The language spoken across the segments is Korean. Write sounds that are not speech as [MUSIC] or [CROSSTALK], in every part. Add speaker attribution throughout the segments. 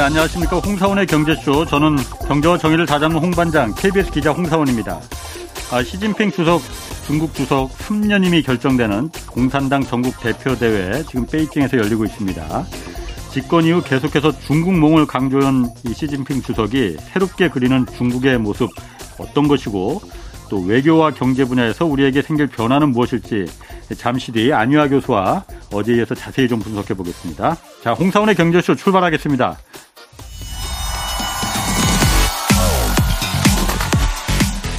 Speaker 1: 네, 안녕하십니까. 홍사원의 경제쇼. 저는 경제와 정의를 다잡는 홍반장, KBS 기자 홍사원입니다. 아, 시진핑 주석, 중국 주석 3년임이 결정되는 공산당 전국 대표대회 지금 베이징에서 열리고 있습니다. 집권 이후 계속해서 중국 몽을 강조한 이 시진핑 주석이 새롭게 그리는 중국의 모습 어떤 것이고 또 외교와 경제 분야에서 우리에게 생길 변화는 무엇일지 잠시 뒤 안유아 교수와 어제에 이어서 자세히 좀 분석해 보겠습니다. 자, 홍사훈의 경제쇼 출발하겠습니다.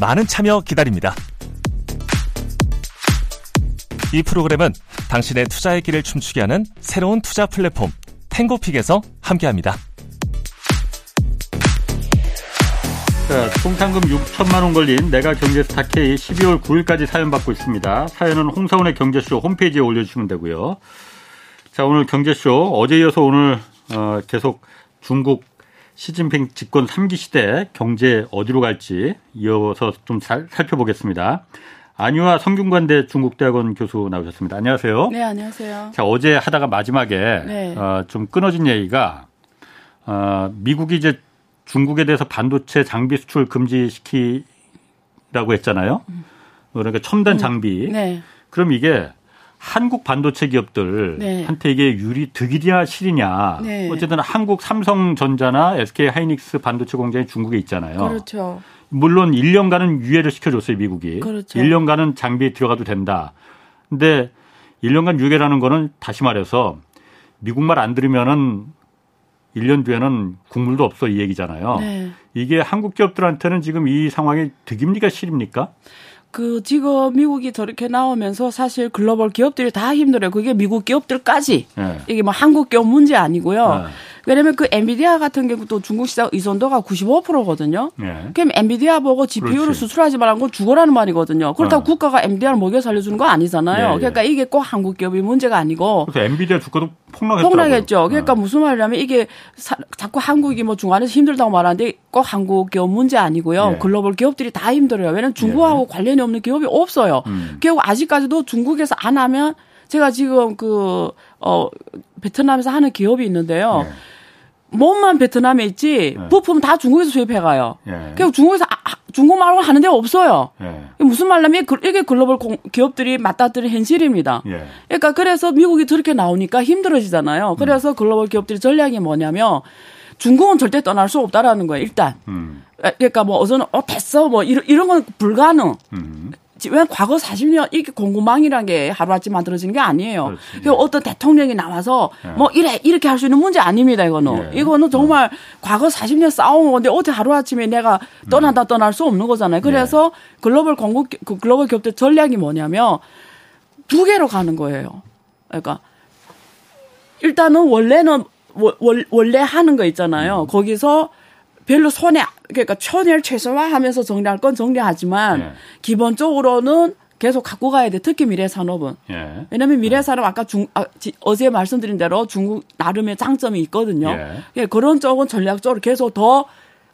Speaker 2: 많은 참여 기다립니다. 이 프로그램은 당신의 투자의 길을 춤추게 하는 새로운 투자 플랫폼 탱고픽에서 함께합니다.
Speaker 1: 자, 총 상금 6천만 원 걸린 내가 경제 스타 K 12월 9일까지 사연 받고 있습니다. 사연은 홍사원의 경제쇼 홈페이지에 올려주시면 되고요. 자, 오늘 경제쇼 어제 이어서 오늘 어, 계속 중국 시진핑 집권 3기 시대 경제 어디로 갈지 이어서 좀 살, 살펴보겠습니다. 안유아 성균관대 중국대학원 교수 나오셨습니다. 안녕하세요.
Speaker 3: 네, 안녕하세요.
Speaker 1: 자, 어제 하다가 마지막에
Speaker 3: 네.
Speaker 1: 어, 좀 끊어진 얘기가 어, 미국이 이제 중국에 대해서 반도체 장비 수출 금지시키라고 했잖아요. 그러니까 첨단 장비.
Speaker 3: 네.
Speaker 1: 그럼 이게 한국 반도체 기업들
Speaker 3: 네.
Speaker 1: 한테 이게 유리 득이냐 실이냐.
Speaker 3: 네.
Speaker 1: 어쨌든 한국 삼성전자나 SK 하이닉스 반도체 공장이 중국에 있잖아요.
Speaker 3: 그렇죠.
Speaker 1: 물론 1년간은 유예를 시켜줬어요 미국이.
Speaker 3: 그렇죠.
Speaker 1: 1년간은 장비 들어가도 된다. 근데 1년간 유예라는 거는 다시 말해서 미국 말 안 들으면은 1년 뒤에는 국물도 없어 이 얘기잖아요.
Speaker 3: 네.
Speaker 1: 이게 한국 기업들한테는 지금 이 상황이 득입니까 실입니까?
Speaker 3: 그 지금 미국이 저렇게 나오면서 사실 글로벌 기업들이 다 힘들어요. 그게 미국 기업들까지.
Speaker 1: 네.
Speaker 3: 이게 뭐 한국 기업 문제 아니고요.
Speaker 1: 네.
Speaker 3: 왜냐면 그 엔비디아 같은 경우도 중국 시장 의존도가 95%거든요.
Speaker 1: 네.
Speaker 3: 그럼 엔비디아 보고 GPU를
Speaker 1: 그렇지.
Speaker 3: 수출하지 말라는 건 죽어라는 말이거든요. 그렇다고
Speaker 1: 어.
Speaker 3: 국가가 엔비디아를 먹여 살려주는 거 아니잖아요.
Speaker 1: 예, 예.
Speaker 3: 그러니까 이게 꼭 한국 기업이 문제가 아니고
Speaker 1: 그래서 엔비디아 주가도 폭락했더라고요.
Speaker 3: 폭락했죠. 그러니까
Speaker 1: 네.
Speaker 3: 무슨 말이냐면 이게 사- 자꾸 한국이 뭐 중간에서 힘들다고 말하는데 꼭 한국 기업 문제 아니고요.
Speaker 1: 예.
Speaker 3: 글로벌 기업들이 다 힘들어요. 왜냐면 중국하고 관련이 없는 기업이 없어요.
Speaker 1: 음.
Speaker 3: 결국 아직까지도 중국에서 안 하면 제가 지금 그, 어, 베트남에서 하는 기업이 있는데요.
Speaker 1: 예.
Speaker 3: 몸만 베트남에 있지
Speaker 1: 네.
Speaker 3: 부품 다 중국에서 수입해 가요.
Speaker 1: 예.
Speaker 3: 결국 중국에서 아- 아- 중국 말고 하는 데가 없어요.
Speaker 1: 예.
Speaker 3: 무슨 말이냐면 그- 이게 글로벌 공- 기업들이 맞닥뜨린 현실입니다.
Speaker 1: 예.
Speaker 3: 그러니까 그래서 미국이 저렇게 나오니까 힘들어지잖아요. 그래서
Speaker 1: 음.
Speaker 3: 글로벌 기업들의 전략이 뭐냐면 중국은 절대 떠날 수 없다라는 거예요. 일단.
Speaker 1: 음.
Speaker 3: 그러니까 뭐 어제는 어 됐어 뭐 이런 이런 건 불가능.
Speaker 1: 음.
Speaker 3: 왜 과거 40년 이게 공급망이란 게 하루아침 만들어지는 게 아니에요.
Speaker 1: 그
Speaker 3: 어떤 대통령이 나와서
Speaker 1: 예.
Speaker 3: 뭐 이래 이렇게 할 수 있는 문제 아닙니다. 이거는
Speaker 1: 예.
Speaker 3: 이거는 정말 과거 40년 싸운 건데 어떻게 하루아침에 내가 떠나다 떠날 수 없는 거잖아요. 그래서 글로벌 공급 그 글로벌 기업들 전략이 뭐냐면 두 개로 가는 거예요. 그러니까 일단은 원래는 월- 월- 원래 하는 거 있잖아요. 거기서 별로 손해 그러니까 손해를 최소화하면서 정리할 건 정리하지만
Speaker 1: 예.
Speaker 3: 기본적으로는 계속 갖고 가야 돼. 특히 미래 산업은.
Speaker 1: 예.
Speaker 3: 왜냐하면 미래 산업 아까 중 아, 지- 어제 말씀드린 대로 중국 나름의 장점이 있거든요.
Speaker 1: 예.
Speaker 3: 예, 그런 쪽은 전략적으로 계속 더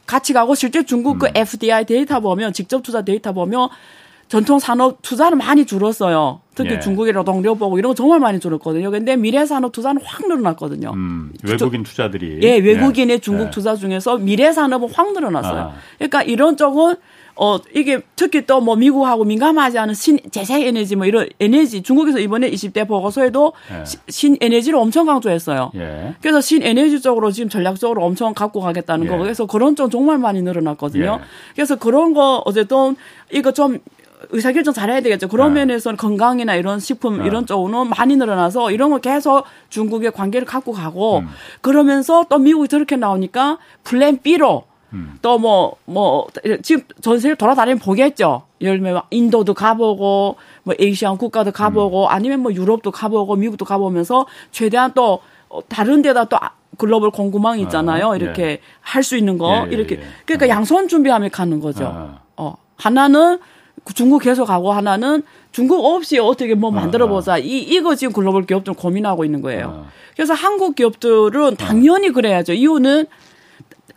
Speaker 3: 같이 가고 실제 중국
Speaker 1: 음.
Speaker 3: 그 FDI 데이터 보면 직접 투자 데이터 보면 전통 산업 투자는 많이 줄었어요. 특히
Speaker 1: 예.
Speaker 3: 중국의 노동력 보고 이런 거 정말 많이 줄었거든요. 근데 미래 산업 투자는 확 늘어났거든요.
Speaker 1: 음. 외국인 투자들이
Speaker 3: 예, 외국인의 중국
Speaker 1: 예.
Speaker 3: 투자 중에서 미래 산업은 확 늘어났어요.
Speaker 1: 아.
Speaker 3: 그러니까 이런 쪽은 어 이게 특히 또 뭐 미국하고 민감하지 않은 신 재생 에너지 뭐 이런 에너지 중국에서 이번에 20대 보고서에도
Speaker 1: 예.
Speaker 3: 시- 신 에너지를 엄청 강조했어요.
Speaker 1: 예.
Speaker 3: 그래서 신 에너지 쪽으로 지금 전략적으로 엄청 갖고 가겠다는
Speaker 1: 예.
Speaker 3: 거. 그래서 그런 쪽 정말 많이 늘어났거든요.
Speaker 1: 예.
Speaker 3: 그래서 그런 거 어쨌든 이거 좀 의사결정 잘해야 되겠죠. 그런
Speaker 1: 네.
Speaker 3: 면에서는 건강이나 이런 식품
Speaker 1: 네.
Speaker 3: 이런 쪽으로는 많이 늘어나서 이런 거 계속 중국의 관계를 갖고 가고
Speaker 1: 음.
Speaker 3: 그러면서 또 미국이 저렇게 나오니까 플랜 B로
Speaker 1: 음.
Speaker 3: 또뭐뭐 지금 전 세계 돌아다니면 보겠죠. 예를 들면 인도도 가보고 뭐 에이시안 국가도 가보고
Speaker 1: 음.
Speaker 3: 아니면 뭐 유럽도 가보고 미국도 가보면서 최대한 또 어, 다른 데다 또 아- 글로벌 공구망 있잖아요.
Speaker 1: 아,
Speaker 3: 이렇게
Speaker 1: 예.
Speaker 3: 할수 있는 거
Speaker 1: 예, 예,
Speaker 3: 이렇게
Speaker 1: 예.
Speaker 3: 그러니까 양손 준비하며 가는 거죠.
Speaker 1: 아.
Speaker 3: 어 하나는 중국 계속 가고 하나는 중국 없이 어떻게 뭐 만들어 보자. 이 이거 지금 글로벌 기업들 고민하고 있는 거예요.
Speaker 1: 아.
Speaker 3: 그래서 한국 기업들은 당연히 그래야죠. 이유는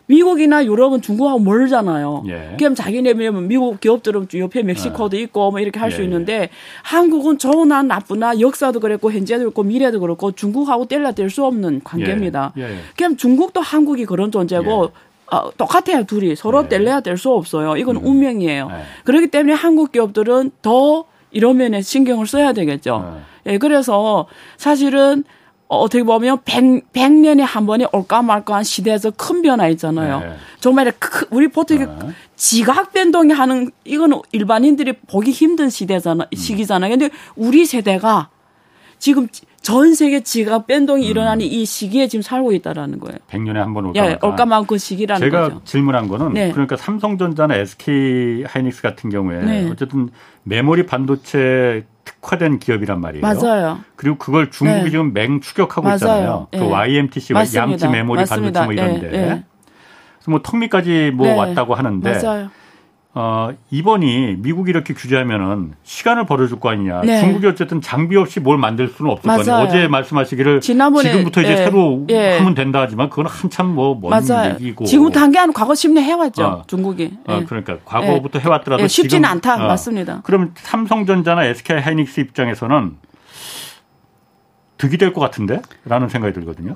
Speaker 3: 미국이나 유럽은 중국하고 멀잖아요.
Speaker 1: 예.
Speaker 3: 그럼 자기네 미국 기업들은 옆에 멕시코도 있고 뭐 이렇게 할수
Speaker 1: 예, 예.
Speaker 3: 있는데 한국은 좋으나 나쁘나 역사도 그랬고 현재도 그렇고 미래도 그렇고 중국하고 뗄래뗄 수 없는 관계입니다.
Speaker 1: 예, 예.
Speaker 3: 그럼 중국도 한국이 그런 존재고 어, 똑같아요 둘이 서로
Speaker 1: 예.
Speaker 3: 뗄래야 뗄 수 없어요. 이건 운명이에요.
Speaker 1: 예.
Speaker 3: 그렇기 때문에 한국 기업들은 더 이런 면에 신경을 써야 되겠죠.
Speaker 1: 어.
Speaker 3: 예, 그래서 사실은 어, 어떻게 보면 100, 100년에 한 번이 올까 말까한 시대에서 큰 변화 있잖아요.
Speaker 1: 네.
Speaker 3: 정말 크, 우리 보통
Speaker 1: 네.
Speaker 3: 지각 변동이 하는 이거는 일반인들이 보기 힘든 시대잖아
Speaker 1: 음.
Speaker 3: 시기잖아요. 근데 우리 세대가 지금 전 세계 지각 변동이 일어나는 이 시기에 지금 살고 있다라는 거예요.
Speaker 1: 100년에 한 번 올까
Speaker 3: 예. 올까 말까 그 시기라는
Speaker 1: 제가
Speaker 3: 거죠.
Speaker 1: 질문한 거는
Speaker 3: 네.
Speaker 1: 그러니까 삼성전자나 SK 하이닉스 같은 경우에
Speaker 3: 네.
Speaker 1: 어쨌든 메모리 반도체 특화된 기업이란 말이에요.
Speaker 3: 맞아요.
Speaker 1: 그리고 그걸 중국이
Speaker 3: 네.
Speaker 1: 지금 맹추격하고
Speaker 3: 맞아요.
Speaker 1: 있잖아요. 그
Speaker 3: 예.
Speaker 1: YMTC
Speaker 3: 맞습니다.
Speaker 1: 양치 메모리
Speaker 3: 맞습니다.
Speaker 1: 반도체 뭐 이런데.
Speaker 3: 예, 예.
Speaker 1: 그래서 뭐 턱밑까지 뭐
Speaker 3: 네.
Speaker 1: 왔다고 하는데
Speaker 3: 맞아요.
Speaker 1: 어, 이번이 미국이 이렇게 규제하면은 시간을 벌어줄 거 아니냐.
Speaker 3: 네.
Speaker 1: 중국이 어쨌든 장비 없이 뭘 만들 수는 없을 거 아니에요.
Speaker 3: 맞아요.
Speaker 1: 어제 말씀하시기를
Speaker 3: 지난번에,
Speaker 1: 지금부터 이제
Speaker 3: 예,
Speaker 1: 새로
Speaker 3: 예.
Speaker 1: 하면 된다 하지만 그건 한참 뭐먼
Speaker 3: 맞아요.
Speaker 1: 얘기고.
Speaker 3: 지금부터 한 게 아니고 과거 10년 해왔죠.
Speaker 1: 어.
Speaker 3: 중국이.
Speaker 1: 어,
Speaker 3: 예.
Speaker 1: 그러니까 과거부터 해왔더라도
Speaker 3: 예, 쉽지는 않다.
Speaker 1: 어,
Speaker 3: 맞습니다.
Speaker 1: 그럼 삼성전자나 SK 하이닉스 입장에서는 득이 될 것 같은데? 라는 생각이 들거든요.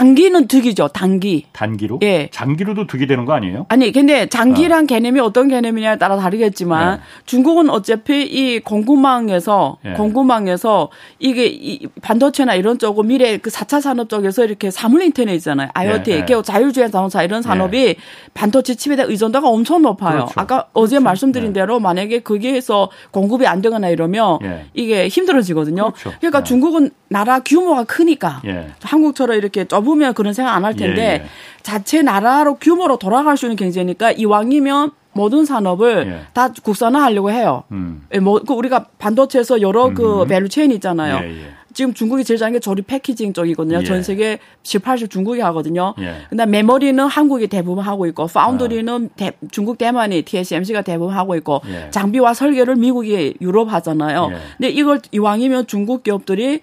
Speaker 3: 단기는 득이죠. 단기.
Speaker 1: 단기로.
Speaker 3: 예.
Speaker 1: 장기로도 득이 되는 거 아니에요?
Speaker 3: 아니 근데 장기란 개념이 어떤 개념이냐에 따라 다르겠지만
Speaker 1: 네.
Speaker 3: 중국은 어차피 이 공구망에서
Speaker 1: 예.
Speaker 3: 공구망에서 이게 이 반도체나 이런 쪽은 미래 그 4차 산업 쪽에서 이렇게 사물 인터넷 있잖아요. IoT,
Speaker 1: 예, 예.
Speaker 3: 그 자율주행 자동차 이런 산업이 반도체 칩에 대한 의존도가 엄청 높아요.
Speaker 1: 그렇죠.
Speaker 3: 아까 어제 말씀드린
Speaker 1: 예.
Speaker 3: 대로 만약에 거기에서 공급이 안 되거나 이러면
Speaker 1: 예.
Speaker 3: 이게 힘들어지거든요.
Speaker 1: 그렇죠.
Speaker 3: 러니까
Speaker 1: 예.
Speaker 3: 중국은 나라 규모가 크니까
Speaker 1: 예.
Speaker 3: 한국처럼 이렇게 좁 으면 그런 생각 안 할 텐데
Speaker 1: 예, 예.
Speaker 3: 자체 나라로 규모로 돌아갈 수 있는 경제니까 이왕이면 모든 산업을
Speaker 1: 예.
Speaker 3: 다 국산화하려고 해요.
Speaker 1: 음.
Speaker 3: 예, 뭐, 그 우리가 반도체에서 여러 그 value chain 있잖아요.
Speaker 1: 예, 예.
Speaker 3: 지금 중국이 제일 잘하는 게 조립 packaging 쪽이거든요.
Speaker 1: 예.
Speaker 3: 전 세계 7, 80 중국이 하거든요.
Speaker 1: 예.
Speaker 3: 그다음 메모리는 한국이 대부분 하고 있고 파운드리는 대- 중국 대만이 TSMC가 대부분 하고 있고
Speaker 1: 예.
Speaker 3: 장비와 설계를 미국이 유럽 하잖아요.
Speaker 1: 예.
Speaker 3: 근데 이걸 이왕이면 중국 기업들이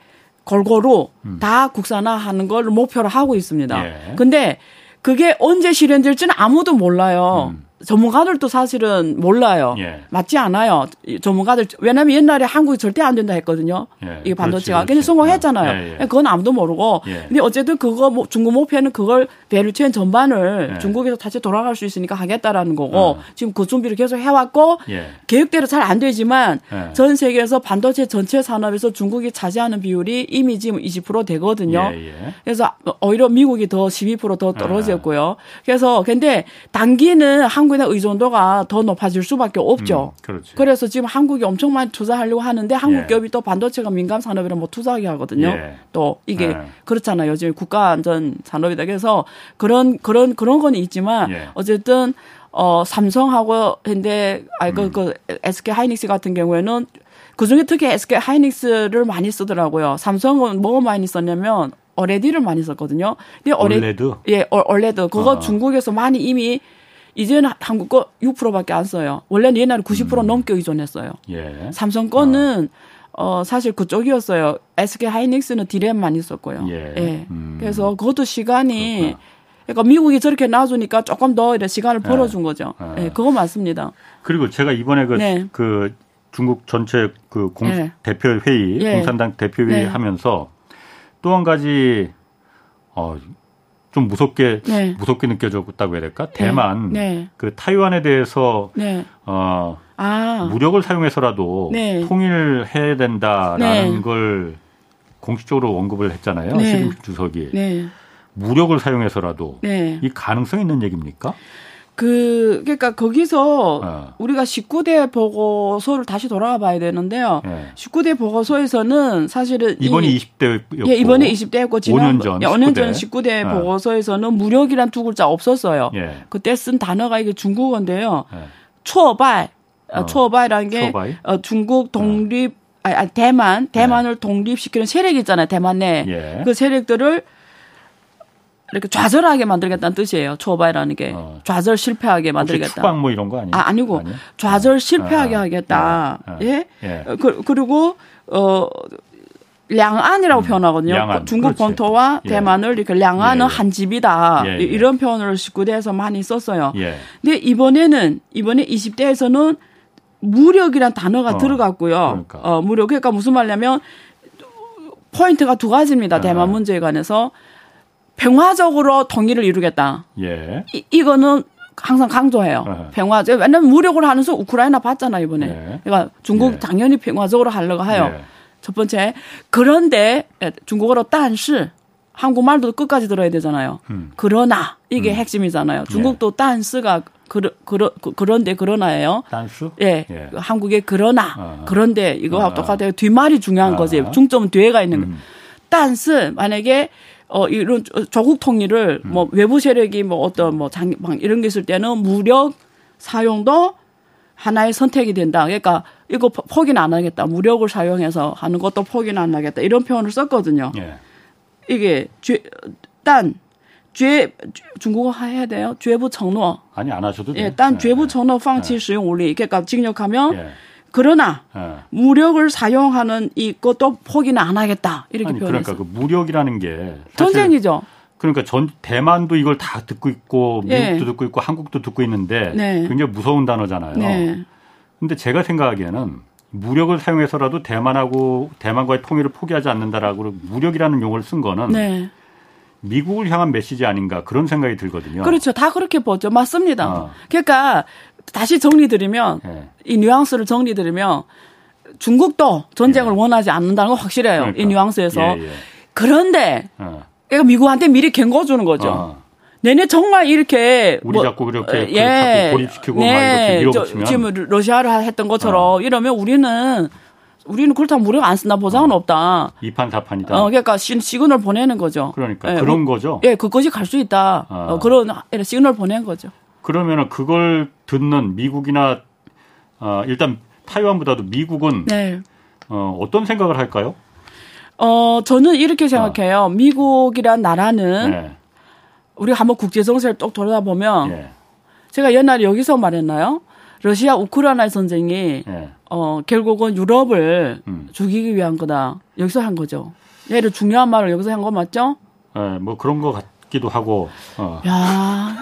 Speaker 3: 골고루 다 국산화하는 걸 목표로 하고 있습니다.
Speaker 1: 음. 예.
Speaker 3: 근데 그게 언제 실현될지는 아무도 몰라요. 전문가들도 사실은 몰라요.
Speaker 1: 음. 예.
Speaker 3: 맞지 않아요. 이 전문가들 왜냐하면 옛날에 한국이 절대 안 된다 했거든요.
Speaker 1: 예.
Speaker 3: 이 반도체가.
Speaker 1: 그렇지, 그렇지.
Speaker 3: 성공했잖아요.
Speaker 1: 예, 예.
Speaker 3: 그건 아무도 모르고.
Speaker 1: 예.
Speaker 3: 근데 어쨌든 그거 뭐 중국 목표는 그걸 value chain 전반을
Speaker 1: 예.
Speaker 3: 중국에서 다시 돌아갈 수 있으니까 하겠다라는 거고
Speaker 1: 어.
Speaker 3: 지금 그 준비를 계속 해왔고
Speaker 1: 예.
Speaker 3: 계획대로 잘 안 되지만
Speaker 1: 예.
Speaker 3: 전 세계에서 반도체 전체 산업에서 중국이 차지하는 비율이 이미 지금 20% 되거든요.
Speaker 1: 예, 예.
Speaker 3: 그래서 오히려 미국이 더 12%더 떨어졌고요. 그래서 근데 단기는 한 국의 의존도가 더 높아질 수밖에 없죠.
Speaker 1: 음, 그렇지.
Speaker 3: 그래서 지금 한국이 엄청 많이 투자하려고 하는데 한국
Speaker 1: 예.
Speaker 3: 기업이 또 반도체가 민감 산업이라 뭐 투자하게 하거든요.
Speaker 1: 예.
Speaker 3: 또 이게
Speaker 1: 예.
Speaker 3: 그렇잖아요. 요즘 국가 안전 산업이다. 그래서 그런 그런 그런 건 있지만
Speaker 1: 예.
Speaker 3: 어쨌든 어 삼성하고 현대 아그
Speaker 1: 음.
Speaker 3: 그 SK 하이닉스 같은 경우에는 그중에 특히 SK 하이닉스를 많이 쓰더라고요. 삼성은 뭐가 많이 썼냐면 어레디를 많이 썼거든요. 근데 어레-
Speaker 1: 올레드?
Speaker 3: 예, 어- 올레드 그거
Speaker 1: 아.
Speaker 3: 중국에서 많이 이미 이제는 한국 거 6%밖에 안 써요. 원래는 옛날에 90%
Speaker 1: 음.
Speaker 3: 넘게 의존했어요.
Speaker 1: 예.
Speaker 3: 삼성 거는 어 사실 그쪽이었어요. SK 하이닉스는 디램 많이 썼고요.
Speaker 1: 예. 음.
Speaker 3: 그래서 그것도 시간이
Speaker 1: 그렇구나.
Speaker 3: 그러니까 미국이 저렇게 놔주니까 조금 더 이렇게 시간을
Speaker 1: 예.
Speaker 3: 벌어준 거죠.
Speaker 1: 예.
Speaker 3: 예, 그거 맞습니다.
Speaker 1: 그리고 제가 이번에 그,
Speaker 3: 네.
Speaker 1: 그 중국 전체 그 공,
Speaker 3: 네.
Speaker 1: 대표 회의,
Speaker 3: 예.
Speaker 1: 공산당 대표 회의
Speaker 3: 네.
Speaker 1: 하면서 또 한 가지 어, 좀 무섭게
Speaker 3: 네.
Speaker 1: 무섭게 느껴졌다고 해야 될까? 대만
Speaker 3: 네.
Speaker 1: 그 타이완에 대해서
Speaker 3: 네.
Speaker 1: 어,
Speaker 3: 아.
Speaker 1: 무력을 사용해서라도
Speaker 3: 네.
Speaker 1: 통일해야 된다라는
Speaker 3: 네.
Speaker 1: 걸 공식적으로 언급을 했잖아요.
Speaker 3: 네.
Speaker 1: 시진핑 주석이
Speaker 3: 네.
Speaker 1: 무력을 사용해서라도
Speaker 3: 네.
Speaker 1: 이 가능성 있는 얘기입니까?
Speaker 3: 그 그러니까 거기서
Speaker 1: 어.
Speaker 3: 우리가 19대 보고서를 다시 돌아가 봐야 되는데요.
Speaker 1: 예.
Speaker 3: 19대 보고서에서는 사실은
Speaker 1: 이번이
Speaker 3: 이,
Speaker 1: 20대였고
Speaker 3: 예, 이번에 20대였고 지난
Speaker 1: 5년 전
Speaker 3: 5년 전
Speaker 1: 19대.
Speaker 3: 19대
Speaker 1: 예.
Speaker 3: 보고서에서는 무력이란 두 글자 없었어요.
Speaker 1: 예.
Speaker 3: 그때 쓴 단어가 이게 중국어인데요.
Speaker 1: 예.
Speaker 3: 초바이,
Speaker 1: 어.
Speaker 3: 초바이라는 게
Speaker 1: 초바이?
Speaker 3: 어, 중국 독립, 아니, 아니, 대만, 대만을 독립시키는 세력 있잖아요. 대만 내.
Speaker 1: 예.
Speaker 3: 그 세력들을 이렇게 좌절하게 만들겠다는 뜻이에요. 초바이라는 게
Speaker 1: 어.
Speaker 3: 좌절 실패하게 만들겠다.
Speaker 1: 추방 뭐 이런 거 아니에요?
Speaker 3: 아, 아니고
Speaker 1: 아니에요?
Speaker 3: 좌절 실패하게
Speaker 1: 아,
Speaker 3: 하겠다.
Speaker 1: 아, 아.
Speaker 3: 예?
Speaker 1: 예.
Speaker 3: 어, 그, 그리고 어 량안이라고 표현하거든요.
Speaker 1: 음, 량안.
Speaker 3: 중국
Speaker 1: 그렇지.
Speaker 3: 본토와
Speaker 1: 예.
Speaker 3: 대만을 이렇게 량안은
Speaker 1: 예, 예.
Speaker 3: 한 집이다.
Speaker 1: 예, 예.
Speaker 3: 이런 표현을 19대에서 많이 썼어요.
Speaker 1: 예.
Speaker 3: 근데 이번에는 이번에 20대에서는 무력이란 단어가
Speaker 1: 어,
Speaker 3: 들어갔고요.
Speaker 1: 그러니까.
Speaker 3: 어, 무력 그러니까 무슨 말이냐면 포인트가 두 가지입니다.
Speaker 1: 아.
Speaker 3: 대만 문제에 관해서 평화적으로 통일을 이루겠다.
Speaker 1: 예.
Speaker 3: 이, 이거는 항상 강조해요.
Speaker 1: 네.
Speaker 3: 평화적. 왜냐면 무력으로 하면서 우크라이나 봤잖아 이번에.
Speaker 1: 네.
Speaker 3: 그러니까 중국
Speaker 1: 네.
Speaker 3: 당연히 평화적으로 하려고 해요.
Speaker 1: 예.
Speaker 3: 첫 번째. 그런데 중국어로 딴시 한국말도 끝까지 들어야 되잖아요.
Speaker 1: 음.
Speaker 3: 그러나 이게 음. 핵심이잖아요. 중국도 예. 딴스가 그러, 그러, 그, 그런데 그러나예요.
Speaker 1: 단수?
Speaker 3: 예.
Speaker 1: 예.
Speaker 3: 한국의 그러나
Speaker 1: 아하.
Speaker 3: 그런데 이거하고
Speaker 1: 아.
Speaker 3: 똑같아요. 뒷말이 중요한
Speaker 1: 아하.
Speaker 3: 거지. 중점은 뒤에가 있는 음. 거.
Speaker 1: 음.
Speaker 3: 딴스 만약에 어 이런 어, 조국 통일을
Speaker 1: 음.
Speaker 3: 뭐 외부 세력이 뭐 어떤 뭐 장 이런 게 있을 때는 무력 사용도 하나의 선택이 된다. 그러니까 이거 포기는 안 하겠다. 무력을 사용해서 하는 것도 포기는 안 하겠다. 이런 표현을 썼거든요.
Speaker 1: 예.
Speaker 3: 이게 죄, 딴 죄, 중국어 해야 돼요. 죄부 정노.
Speaker 1: 아니 안 하셔도 돼요.
Speaker 3: 예, 딴
Speaker 1: 예.
Speaker 3: 죄부 정노 예. 방치 예. 시용 원리. 그러니까 직역하면
Speaker 1: 예.
Speaker 3: 그러나
Speaker 1: 예.
Speaker 3: 무력을 사용하는 이것도 포기는 안 하겠다. 이렇게
Speaker 1: 아니
Speaker 3: 표현했어요.
Speaker 1: 그러니까 그 무력이라는 게
Speaker 3: 전쟁이죠.
Speaker 1: 그러니까 전 대만도 이걸 다 듣고 있고
Speaker 3: 예.
Speaker 1: 미국도 듣고 있고 한국도 듣고 있는데
Speaker 3: 네.
Speaker 1: 굉장히 무서운 단어잖아요.
Speaker 3: 네.
Speaker 1: 근데 제가 생각하기에는 무력을 사용해서라도 대만하고 대만과의 통일을 포기하지 않는다라고 무력이라는 용어를 쓴 거는
Speaker 3: 네.
Speaker 1: 미국을 향한 메시지 아닌가 그런 생각이 들거든요.
Speaker 3: 그렇죠. 다 그렇게 보죠. 맞습니다.
Speaker 1: 어.
Speaker 3: 그러니까 다시 정리드리면
Speaker 1: 예.
Speaker 3: 이 뉘앙스를 정리드리면 중국도 전쟁을 원하지 않는다는 건 확실해요.
Speaker 1: 그러니까.
Speaker 3: 이 뉘앙스에서.
Speaker 1: 예, 예.
Speaker 3: 그런데
Speaker 1: 어.
Speaker 3: 그러니까 미국한테 미리 경고 주는 거죠.
Speaker 1: 어.
Speaker 3: 내내 정말 이렇게
Speaker 1: 우리 자꾸 그렇게
Speaker 3: 어,
Speaker 1: 그 자꾸 고립시키고 막 이렇게 밀어붙이면.
Speaker 3: 저, 지금 러시아를 했던 것처럼 이러면 우리는 우리는 그렇다면 무력 안 쓴다 보장은 없다.
Speaker 1: 이판사판이다.
Speaker 3: 어, 그러니까 시, 시그널 보내는 거죠.
Speaker 1: 그러니까
Speaker 3: 예,
Speaker 1: 그런
Speaker 3: 우-
Speaker 1: 거죠.
Speaker 3: 예, 그것이 갈 수 있다.
Speaker 1: 아.
Speaker 3: 어, 그런 시그널 보낸 거죠.
Speaker 1: 그러면은 그걸 듣는 미국이나 어, 일단 타이완보다도 미국은
Speaker 3: 네.
Speaker 1: 어, 어떤 생각을 할까요?
Speaker 3: 어, 저는 이렇게 생각해요. 미국이란 나라는
Speaker 1: 아. 네.
Speaker 3: 우리가 한번 국제 정세를 똑 돌아보면
Speaker 1: 예.
Speaker 3: 제가 옛날에 여기서 말했나요? 러시아 우크라이나 전쟁이
Speaker 1: 예.
Speaker 3: 어, 결국은 유럽을
Speaker 1: 음.
Speaker 3: 죽이기 위한 거다. 여기서 한 거죠. 얘를 중요한 말을 여기서 한 거 맞죠?
Speaker 1: 예, 뭐 그런 것 같기도 하고. 어.
Speaker 3: 야.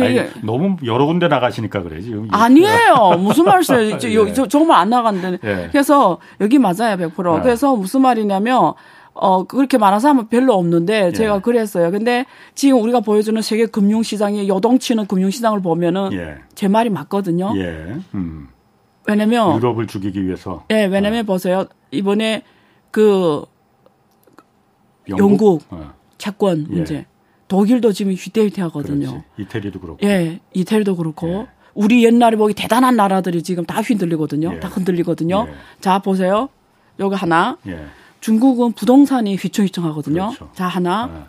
Speaker 1: 아니,
Speaker 3: 그게
Speaker 1: 너무 여러 군데 나가시니까 그래 지금.
Speaker 3: 아니에요. 무슨 말씀이에요? [LAUGHS]
Speaker 1: 예.
Speaker 3: 저, 정말 안 나간데.
Speaker 1: 예.
Speaker 3: 그래서 여기 맞아요, 100%.
Speaker 1: 예.
Speaker 3: 그래서 무슨 말이냐면 어 그렇게 말하는 사람은 별로 없는데 제가
Speaker 1: 예.
Speaker 3: 그랬어요. 근데 지금 우리가 보여주는 세계 금융시장의 요동치는 금융시장을 보면은
Speaker 1: 예.
Speaker 3: 제 말이 맞거든요.
Speaker 1: 예. 음.
Speaker 3: 왜냐면
Speaker 1: 유럽을 죽이기 위해서.
Speaker 3: 예, 왜냐면 보세요. 이번에 그
Speaker 1: 영국,
Speaker 3: 영국.
Speaker 1: 어,
Speaker 3: 채권
Speaker 1: 예.
Speaker 3: 문제. 독일도 지금 휘대휘대하거든요.
Speaker 1: 그렇지. 이태리도 그렇고.
Speaker 3: 예, 이태리도 그렇고
Speaker 1: 예.
Speaker 3: 우리 옛날에 보기 대단한 나라들이 지금 다 흔들리거든요.
Speaker 1: 예.
Speaker 3: 다 흔들리거든요.
Speaker 1: 예.
Speaker 3: 자 보세요. 요거 하나.
Speaker 1: 예.
Speaker 3: 중국은 부동산이 휘청휘청하거든요.
Speaker 1: 그렇죠.
Speaker 3: 자 하나.
Speaker 1: 어.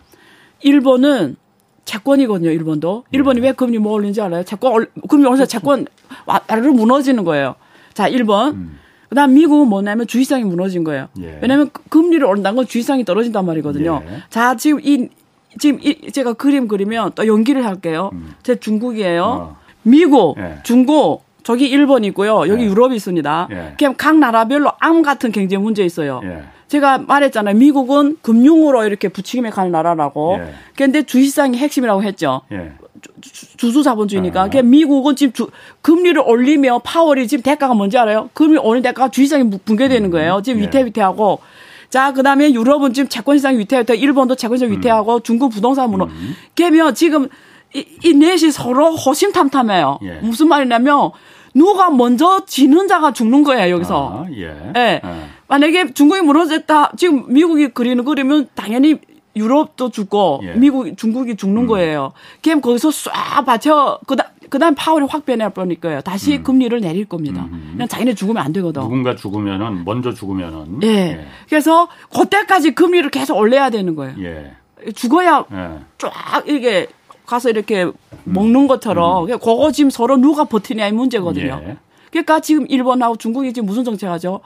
Speaker 3: 일본은 채권이거든요. 일본도. 일본이 왜 금리 뭐 올린지 알아요? 채권 올- 금리 올려서 채권 와르르 무너지는 거예요. 자 1번.
Speaker 1: 음.
Speaker 3: 그다음 미국은 뭐냐면 주식시장이 무너진 거예요.
Speaker 1: 예.
Speaker 3: 왜냐하면 그 금리를 올린다는 건 주식시장이 떨어진단 말이거든요.
Speaker 1: 예.
Speaker 3: 자 지금 이 지금 이 제가 그림 그리면 또 연기를 할게요. 제 중국이에요.
Speaker 1: 음. 어.
Speaker 3: 미국,
Speaker 1: 예.
Speaker 3: 중국, 저기 일본 있고요. 여기
Speaker 1: 예.
Speaker 3: 유럽이 있습니다.
Speaker 1: 예.
Speaker 3: 그냥 각 나라별로 암 같은 경제 문제 있어요.
Speaker 1: 예.
Speaker 3: 제가 말했잖아요. 미국은 금융으로 이렇게 부침에 가는 나라라고.
Speaker 1: 예.
Speaker 3: 그런데 주식시장이 핵심이라고 했죠.
Speaker 1: 예.
Speaker 3: 주주 자본주의니까.
Speaker 1: 아.
Speaker 3: 그러니까 미국은 지금 주, 금리를 올리며 파월이 지금 대가가 뭔지 알아요? 금리 오는 대가가 주식시장이 부- 붕괴되는 거예요. 지금
Speaker 1: 예.
Speaker 3: 위태위태하고. 자, 그 다음에 유럽은 지금 채권 시장이 위태위태, 일본도 채권 시장
Speaker 1: 음.
Speaker 3: 위태하고 중국 부동산 무너. 그러면 지금 이, 이 넷이 서로 호심탐탐해요.
Speaker 1: 예.
Speaker 3: 무슨 말이냐면 누가 먼저 지는 자가 죽는 거예요, 여기서.
Speaker 1: 아, 예.
Speaker 3: 예.
Speaker 1: 어.
Speaker 3: 만약에 중국이 무너졌다, 지금 미국이 그리는 그림은 당연히 유럽도 죽고
Speaker 1: 예.
Speaker 3: 미국, 중국이 죽는 거예요. 그럼 거기서 쏴 받쳐 그다 그다음 파월이 확 변해 버릴 거예요. 다시 금리를 내릴 겁니다. 그냥 자기네 죽으면 안 되거든.
Speaker 1: 음. 누군가 죽으면은 먼저 죽으면은
Speaker 3: 예. 그래서 그때까지 금리를 계속 올려야 되는 거예요.
Speaker 1: 예.
Speaker 3: 죽어야
Speaker 1: 예.
Speaker 3: 쫙 이게 가서 이렇게 먹는 것처럼 그거 지금 서로 누가 버티냐 이 문제거든요.
Speaker 1: 예.
Speaker 3: 그러니까 지금 일본하고 중국이 지금 무슨 정책하죠?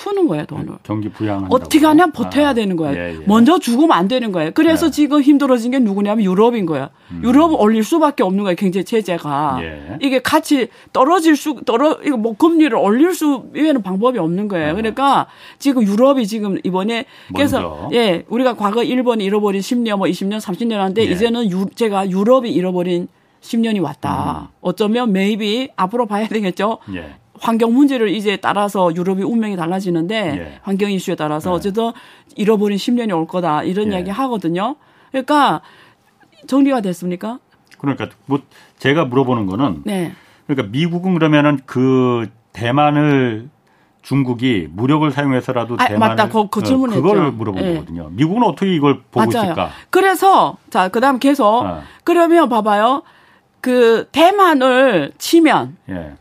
Speaker 3: 푸는 거예요 돈을.
Speaker 1: 경기 부양
Speaker 3: 어떻게 하냐 버텨야 아. 되는 거예요. 예, 예. 먼저 죽으면 안 되는 거예요. 그래서 예. 지금 힘들어진 게 누구냐면 유럽인 거예요. 음. 유럽은 올릴 수밖에 없는 거예요. 경제 체제가 예. 이게 같이 떨어질 수 떨어 이거 뭐 금리를 올릴 수 이외에는 방법이 없는 거예요. 아. 그러니까 지금 유럽이 지금 이번에 그래서 예 우리가 과거 일본이 잃어버린 10년 뭐 20년 30년 한데 예. 이제는 유, 제가 유럽이 잃어버린 10년이 왔다. 음. 어쩌면 maybe 앞으로 봐야 되겠죠. 예. 환경 문제를 이제 따라서 유럽이 운명이 달라지는데 예. 환경 이슈에 따라서 예. 어쨌든 잃어버린 10년이 올 거다 이런 예. 이야기 하거든요. 그러니까 정리가 됐습니까?
Speaker 1: 그러니까 뭐 제가 물어보는 거는 네. 그러니까 미국은 그러면은 그 대만을 중국이 무력을 사용해서라도
Speaker 3: 아,
Speaker 1: 대만을
Speaker 3: 맞다. 그, 그 질문했죠.
Speaker 1: 그걸 물어본 네. 거거든요. 미국은 어떻게 이걸 보고 맞아요. 있을까?
Speaker 3: 그래서 자 그다음 계속 어. 그러면 봐봐요. 그 대만을 치면 예.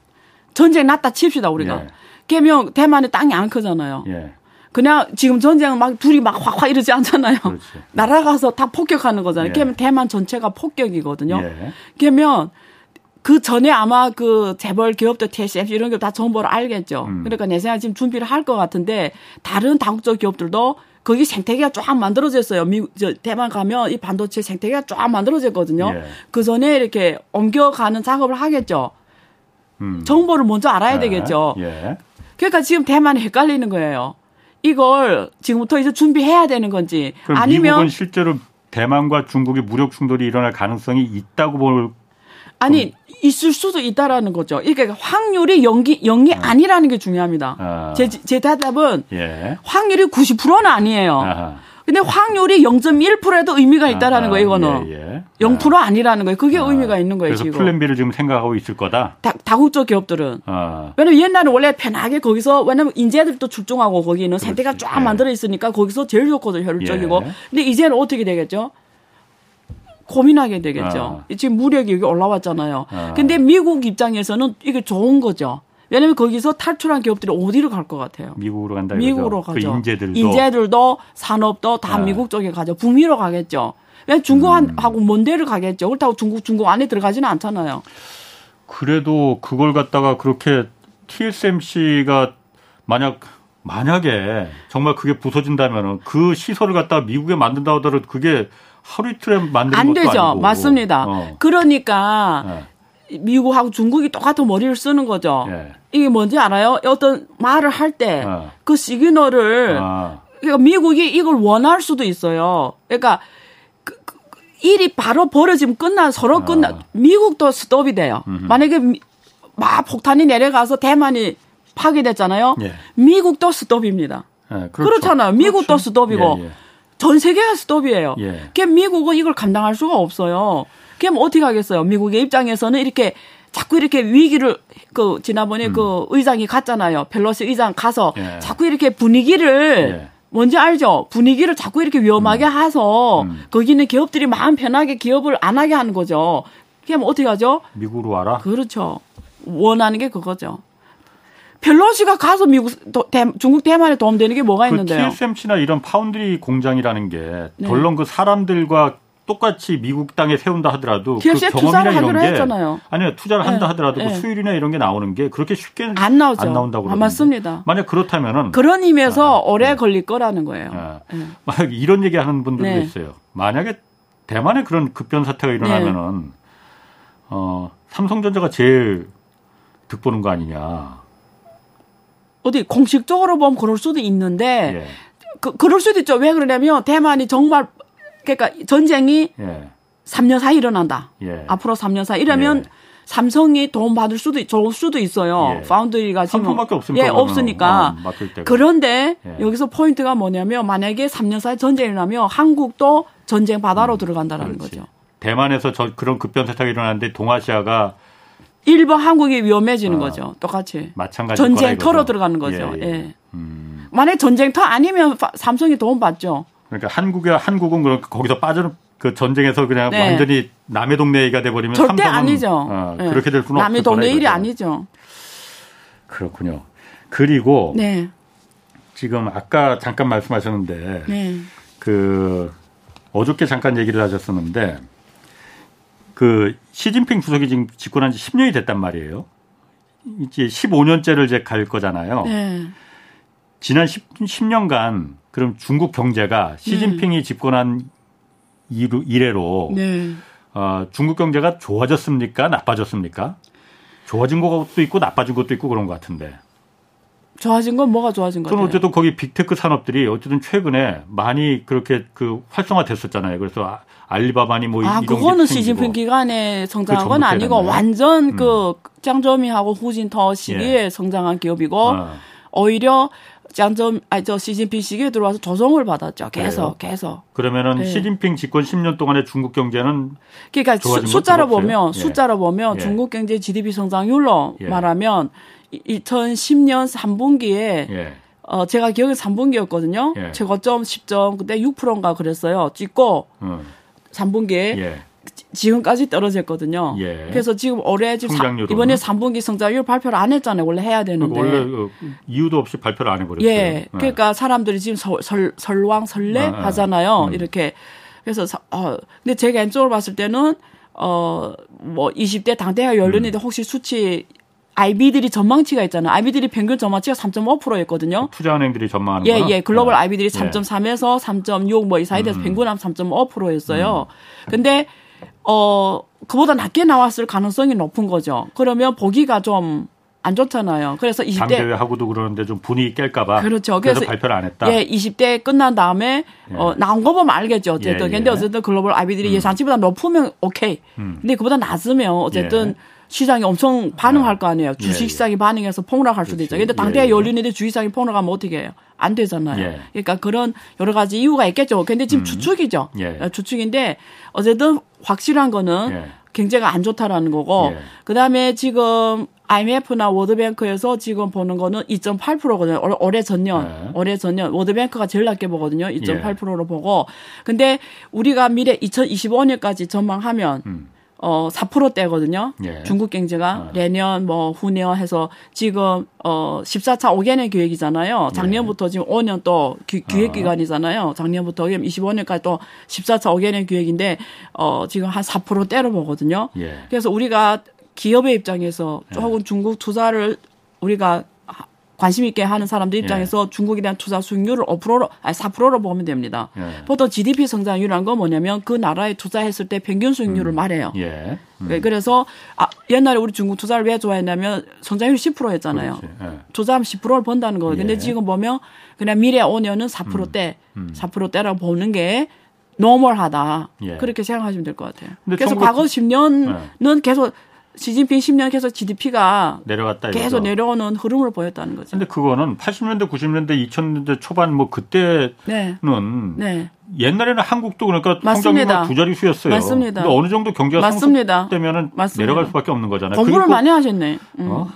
Speaker 3: 전쟁 났다 칩시다 우리가. 예. 그러면 대만의 땅이 안 크잖아요. 예. 그냥 지금 전쟁은 막 둘이 막 확확 이러지 않잖아요. 그렇지. [LAUGHS] 날아가서 다 폭격하는 거잖아요. 예. 그러면 대만 전체가 폭격이거든요. 예. 그러면 그 전에 아마 그 재벌 기업들 TSF 이런 게다 정보를 알겠죠. 음. 그러니까 내 생각에 지금 준비를 할 것 같은데 다른 다국적 기업들도 거기 생태계가 쫙 만들어졌어요. 미국, 저, 대만 가면 이 반도체 생태계가 쫙 만들어졌거든요. 예. 그 전에 이렇게 옮겨가는 작업을 하겠죠. 음. 정보를 먼저 알아야 예. 되겠죠. 예. 그러니까 지금 대만이 헷갈리는 거예요. 이걸 지금부터 이제 준비해야 되는 건지 아니면
Speaker 1: 미국은 실제로 대만과 중국의 무력 충돌이 일어날 가능성이 있다고 볼
Speaker 3: 아니 있을 수도 있다라는 거죠. 이게 확률이 영기 영이 어. 아니라는 게 중요합니다. 어. 제, 제 대답은 예. 확률이 90%는 아니에요. 아하. 근데 확률이 0.1%에도 의미가 있다라는 거예요, 이거는. 예, 예. 0% 아니라는 거예요. 그게 아, 의미가 있는 거예요,
Speaker 1: 그래서
Speaker 3: 지금.
Speaker 1: 플랜 B를 지금 생각하고 있을 거다.
Speaker 3: 다, 다국적 기업들은. 아. 왜냐면 옛날에 원래 편하게 거기서 왜냐면 인재들도 출중하고 거기는 생태가 쫙 예. 만들어 있으니까 거기서 제일 좋거든 효율적이고. 예. 근데 이제는 어떻게 되겠죠? 고민하게 되겠죠. 아. 지금 무력이 여기 올라왔잖아요. 아. 근데 미국 입장에서는 이게 좋은 거죠. 왜냐면 거기서 탈출한 기업들이 어디로 갈 것 같아요?
Speaker 1: 미국으로 간다.
Speaker 3: 미국으로
Speaker 1: 그
Speaker 3: 가죠.
Speaker 1: 그 인재들도.
Speaker 3: 인재들도 산업도 다 아. 미국 쪽에 가죠. 북미로 가겠죠. 왜 중국하고 음. 먼 데를 가겠죠. 그렇다고 중국 중국 안에 들어가지는 않잖아요.
Speaker 1: 그래도 그걸 갖다가 그렇게 TSMC가 만약 만약에 정말 그게 부서진다면은 그 시설을 갖다가 미국에 만든다 하더라도 그게 하루 이틀에 만드는 안
Speaker 3: 되죠.
Speaker 1: 아니고.
Speaker 3: 맞습니다. 어. 그러니까 네. 미국하고 중국이 똑같은 머리를 쓰는 거죠. 네. 이게 뭔지 알아요? 어떤 말을 할 때그 네. 그 시그널을 아. 그러니까 미국이 이걸 원할 수도 있어요. 그러니까 그, 그, 그 일이 바로 벌어지면 끝나 서로 아. 끝나 미국도 스톱이 돼요. 음흠. 만약에 막 폭탄이 내려가서 대만이 파괴됐잖아요. 예. 미국도 스톱입니다. 예, 그렇죠. 그렇잖아요 미국도 그렇죠. 스톱이고 예, 예. 전 세계가 스톱이에요. 예. 그럼 미국은 이걸 감당할 수가 없어요. 그럼 어떻게 하겠어요? 미국의 입장에서는 이렇게 자꾸 이렇게 위기를 그 지난번에 음. 그 의장이 갔잖아요. 펠로시 의장 가서 예. 자꾸 이렇게 분위기를 예. 뭔지 알죠? 분위기를 자꾸 이렇게 위험하게 음. 해서 음. 거기 있는 기업들이 마음 편하게 기업을 안 하게 하는 거죠. 그럼 어떻게 하죠?
Speaker 1: 미국으로 와라?
Speaker 3: 그렇죠. 원하는 게 그거죠. 펠로시가 가서 미국 대, 중국 대만에 도움되는 게 뭐가 그 있는데요?
Speaker 1: TSMC나 이런 파운드리 공장이라는 게 네. 물론 그 사람들과 똑같이 미국 땅에 세운다 하더라도 그 경험이나 이런 게 했잖아요. 아니요 투자를 한다 네. 하더라도 그 네. 그 수율이나 이런 게 나오는 게 그렇게 쉽게 안 나오죠. 안 나온다고 그러는데 아,
Speaker 3: 맞습니다.
Speaker 1: 만약 그렇다면은
Speaker 3: 그런 의미에서 아, 오래 네. 걸릴 거라는 거예요. 아,
Speaker 1: 네. 만약 이런 얘기하는 분들도 네. 있어요. 만약에 대만에 그런 급변 사태가 일어나면은 어, 삼성전자가 제일 득 보는 거 아니냐.
Speaker 3: 어디 공식적으로 보면 그럴 수도 있는데 예. 그, 그럴 수도 있죠. 왜 그러냐면 대만이 정말 그러니까 전쟁이 예. 3년 사이 일어난다. 예. 앞으로 3년 사이 이러면 예. 삼성이 도움 받을 수도 좋을 수도 있어요. 예. 파운드리가
Speaker 1: 지금 삼성밖에 없으니까.
Speaker 3: 예, 없으니까. 어, 그런데 예. 여기서 포인트가 뭐냐면 만약에 3년 사이 전쟁이 일어나면 한국도 전쟁 바다로 음, 들어간다라는 그렇지. 거죠.
Speaker 1: 대만에서 저 그런 급변 사태가 일어났는데 동아시아가
Speaker 3: 일본 한국이 위험해지는 어. 거죠. 똑같이.
Speaker 1: 마찬가지
Speaker 3: 전쟁터로 들어가는 거죠. 예. 예. 예. 음. 만약 전쟁터 아니면 삼성이 도움 받죠.
Speaker 1: 그러니까 한국의 한국은 그럼 거기서 빠져 그 전쟁에서 그냥 네. 완전히 남의 동네 일이 돼버리면
Speaker 3: 절대 아니죠. 어,
Speaker 1: 네. 그렇게 될 수는
Speaker 3: 남의 동네 일이 아니죠.
Speaker 1: 그렇군요. 그리고 네. 지금 아까 잠깐 말씀하셨는데 네. 그 어저께 잠깐 얘기를 하셨었는데 그 시진핑 주석이 지금 집권한 지 10년이 됐단 말이에요. 이제 15년째를 이제 갈 거잖아요. 네. 지난 10, 10년간 그럼 중국 경제가 시진핑이
Speaker 3: 네.
Speaker 1: 집권한 이루, 이래로
Speaker 3: 네.
Speaker 1: 어, 중국 경제가 좋아졌습니까? 나빠졌습니까? 좋아진 것도 있고 나빠진 것도 있고 그런 것 같은데.
Speaker 3: 좋아진 건 뭐가 좋아진 것
Speaker 1: 저는? 어쨌든 거기 빅테크 산업들이 어쨌든 최근에 많이 그렇게 그 활성화됐었잖아요. 그래서 아- 알리바바니 뭐
Speaker 3: 아,
Speaker 1: 이런
Speaker 3: 그거는. 시진핑 기간에 성장한
Speaker 1: 그
Speaker 3: 건 아니고? 완전 그 짱저미하고 후진터 시기에
Speaker 1: 예.
Speaker 3: 성장한 기업이고
Speaker 1: 어.
Speaker 3: 오히려 짱점 아니 저 시진핑 시기에 들어와서 조성을 받았죠. 계속
Speaker 1: 그래요?
Speaker 3: 계속.
Speaker 1: 그러면
Speaker 3: 네.
Speaker 1: 시진핑 집권 10년 동안의 중국 경제는
Speaker 3: 그러니까 수, 숫자로? 보면
Speaker 1: 예.
Speaker 3: 숫자로 보면
Speaker 1: 예.
Speaker 3: 중국 경제 GDP 성장률로
Speaker 1: 예.
Speaker 3: 말하면 2010년 3분기에
Speaker 1: 예.
Speaker 3: 어 제가 기억에 3분기였거든요.
Speaker 1: 예.
Speaker 3: 최고점 10점 그때 6%인가 그랬어요. 찍고
Speaker 1: 어.
Speaker 3: 3분기에
Speaker 1: 예.
Speaker 3: 지금까지 떨어졌거든요.
Speaker 1: 예.
Speaker 3: 그래서 지금 올해 지금
Speaker 1: 성장률은?
Speaker 3: 이번에 3분기 성장률 발표를 안 했잖아요. 원래 해야 되는데.
Speaker 1: 원래 어, 이유도 없이 발표를 안 해버렸어요.
Speaker 3: 예. 그러니까 사람들이 지금 설, 설, 설왕 설래
Speaker 1: 아, 아.
Speaker 3: 하잖아요.
Speaker 1: 음.
Speaker 3: 이렇게. 그래서 사- 어 근데 제가 개인적으로 봤을 때는 어뭐 20대 당대가 열렸는데
Speaker 1: 음.
Speaker 3: 혹시 수치 IB들이 전망치가 있잖아요. IB들이 평균 전망치가 3.5%였거든요.
Speaker 1: 투자은행들이 전망하는
Speaker 3: 예,
Speaker 1: 거나?
Speaker 3: 예. 글로벌
Speaker 1: 어.
Speaker 3: IB들이
Speaker 1: 예.
Speaker 3: 3.3에서 3.6 뭐 이 사이 돼서
Speaker 1: 음.
Speaker 3: 평균 한 3.5%였어요. 근데 어 그보다 낮게 나왔을 가능성이 높은 거죠. 그러면 보기가 좀 안 좋잖아요. 그래서 20대
Speaker 1: 당대회하고도 그러는데 좀 분위기 깰까봐.
Speaker 3: 그렇죠.
Speaker 1: 그래서,
Speaker 3: 그래서
Speaker 1: 발표를 안 했다.
Speaker 3: 예, 20대 끝난 다음에
Speaker 1: 예.
Speaker 3: 어 나온 거 보면 알겠죠. 어쨌든.
Speaker 1: 예,
Speaker 3: 근데
Speaker 1: 예.
Speaker 3: 어쨌든 글로벌 IB들이 예상치보다 높으면 오케이.
Speaker 1: 음.
Speaker 3: 근데 그보다 낮으면 어쨌든
Speaker 1: 예.
Speaker 3: 시장이 엄청 반응할 거 아니에요.
Speaker 1: 예,
Speaker 3: 주식
Speaker 1: 예.
Speaker 3: 시장이 반응해서 폭락할 수도
Speaker 1: 그렇지.
Speaker 3: 있죠. 근데 당대회
Speaker 1: 예, 예.
Speaker 3: 열리는데 주식 시장이 폭락하면 어떻게 해요? 안 되잖아요.
Speaker 1: 예.
Speaker 3: 그러니까 그런 여러 가지 이유가 있겠죠. 근데 지금 추측이죠.
Speaker 1: 예.
Speaker 3: 어, 추측인데 어쨌든 확실한 거는
Speaker 1: 예.
Speaker 3: 경제가 안 좋다라는 거고
Speaker 1: 예.
Speaker 3: 그다음에 지금 IMF나 월드뱅크에서 지금 보는 거는 2.8%거든요. 올- 올해 전년,
Speaker 1: 네.
Speaker 3: 올해 전년 월드뱅크가 제일 낮게 보거든요. 2.8%로 보고. 근데 우리가 미래 2025년까지 전망하면
Speaker 1: 음.
Speaker 3: 어 4%대거든요.
Speaker 1: 예.
Speaker 3: 중국 경제가
Speaker 1: 어.
Speaker 3: 내년 뭐 후년 해서 지금 어 14차 5개년 계획이잖아요. 작년부터 지금 5년 또 기, 계획
Speaker 1: 어.
Speaker 3: 기간이잖아요. 작년부터 그럼 25년까지 또 14차 5개년 계획인데 어 지금 한 4%대로 보거든요.
Speaker 1: 예.
Speaker 3: 그래서 우리가 기업의 입장에서 조금 중국 투자를 우리가 하- 관심 있게 하는 사람들 입장에서 중국에 대한 투자 수익률을 5%로 아니 4%로 보면 됩니다.
Speaker 1: 예.
Speaker 3: 보통 GDP 성장률이라는 건 뭐냐면 그 나라에 투자했을 때 평균 수익률을 말해요.
Speaker 1: 예. 음.
Speaker 3: 네, 그래서 아, 옛날에 우리 중국 투자를 왜 좋아했냐면 성장률이 10%였잖아요.
Speaker 1: 그렇지. 예.
Speaker 3: 투자하면 10%를 번다는 거예요. 근데
Speaker 1: 예.
Speaker 3: 지금 보면 그냥 미래 5년은 4%대,
Speaker 1: 음.
Speaker 3: 4%대라고 보는 게 노멀하다.
Speaker 1: 예.
Speaker 3: 그렇게 생각하시면 될 것 같아요. 그래서
Speaker 1: 1900
Speaker 3: 과거 10년은 계속 시진핑 10년 계속 GDP가
Speaker 1: 내려갔다
Speaker 3: 계속
Speaker 1: 이거죠.
Speaker 3: 내려오는 흐름을 보였다는 거죠.
Speaker 1: 근데 그거는 80년대, 90년대, 2000년대 초반 뭐 그때는
Speaker 3: 네. 네.
Speaker 1: 옛날에는 한국도 그러니까. 성장률 두 자릿수였어요.
Speaker 3: 맞습니다.
Speaker 1: 근데 어느 정도 경제가
Speaker 3: 맞습니다.
Speaker 1: 성숙되면은
Speaker 3: 맞습니다.
Speaker 1: 내려갈 수밖에 없는 거잖아요.
Speaker 3: 공부를 많이 하셨네. 음.
Speaker 1: 어?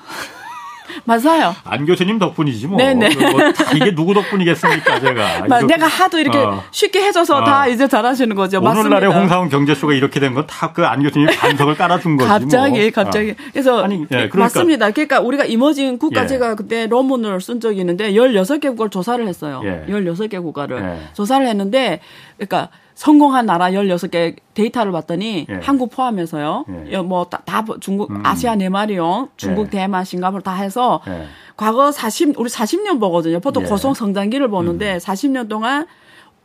Speaker 1: [LAUGHS]
Speaker 3: 맞아요.
Speaker 1: 안 교수님 덕분이지 뭐.
Speaker 3: 네네.
Speaker 1: 뭐다 이게 누구 덕분이겠습니까, 제가. [LAUGHS]
Speaker 3: 마- 내가 하도 이렇게
Speaker 1: 어.
Speaker 3: 쉽게 해줘서
Speaker 1: 어.
Speaker 3: 다 이제 잘하시는 거죠.
Speaker 1: 오늘날의. 홍사원 경제쇼가 이렇게 된 건 다 그 안 교수님이 반석을 깔아준 거지.
Speaker 3: 갑자기
Speaker 1: 뭐.
Speaker 3: 갑자기
Speaker 1: 어.
Speaker 3: 그래서
Speaker 1: 아니, 예, 그러니까-
Speaker 3: 맞습니다. 그러니까 우리가 이머징 국가
Speaker 1: 예.
Speaker 3: 제가 그때 논문을 쓴 적이 있는데 16개 국가를 조사를 했어요.
Speaker 1: 예.
Speaker 3: 16개 국가를
Speaker 1: 예.
Speaker 3: 조사를 했는데 그러니까 성공한 나라 16개 데이터를 봤더니
Speaker 1: 예.
Speaker 3: 한국 포함해서요.
Speaker 1: 예.
Speaker 3: 뭐다 다 중국
Speaker 1: 음.
Speaker 3: 아시아 네 마리용 중국
Speaker 1: 예.
Speaker 3: 대만 싱가포르 다 해서
Speaker 1: 예.
Speaker 3: 과거 40 우리 40년 보거든요. 보통
Speaker 1: 예. 음.
Speaker 3: 고속 성장기를 보는데 40년 동안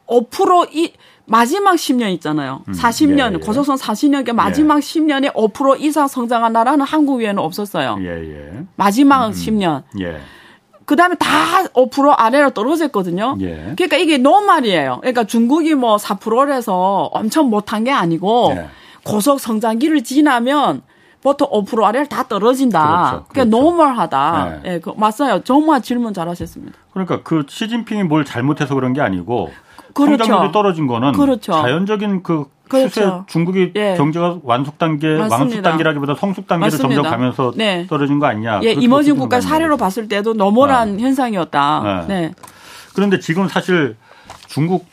Speaker 3: 5%이 마지막 10년 있잖아요. 40년
Speaker 1: 예, 예.
Speaker 3: 고속성 40년 그 마지막 10년에 5% 이상 성장한 나라는 한국 외에는 없었어요.
Speaker 1: 예, 예.
Speaker 3: 마지막 10년.
Speaker 1: 예.
Speaker 3: 그다음에 다 5% 아래로 떨어졌거든요.
Speaker 1: 예.
Speaker 3: 그러니까 이게 노말이에요. 그러니까 중국이 뭐 4%라서 엄청 못한 게 아니고
Speaker 1: 예.
Speaker 3: 고속 성장기를 지나면 보통 5% 아래를 다 떨어진다.
Speaker 1: 그렇죠,
Speaker 3: 그러니까
Speaker 1: 그렇죠.
Speaker 3: normal하다.
Speaker 1: 네.
Speaker 3: 예, 그, 맞아요. 정말 질문 잘하셨습니다.
Speaker 1: 그러니까 그 시진핑이 뭘 잘못해서 그런 게 아니고
Speaker 3: 그렇죠.
Speaker 1: 성장률이 떨어진 거는
Speaker 3: 그렇죠.
Speaker 1: 자연적인 그
Speaker 3: 그렇죠.
Speaker 1: 추세 중국이
Speaker 3: 예.
Speaker 1: 경제가 완숙 단계. 완숙 단계라기보다 성숙 단계를
Speaker 3: 맞습니다.
Speaker 1: 점점 가면서
Speaker 3: 네.
Speaker 1: 떨어진 거 아니냐?
Speaker 3: 예,
Speaker 1: emerging
Speaker 3: 국가
Speaker 1: 거
Speaker 3: 사례로? 봤을 때도 normal한 현상이었다.
Speaker 1: 네.
Speaker 3: 네.
Speaker 1: 그런데 지금 사실 중국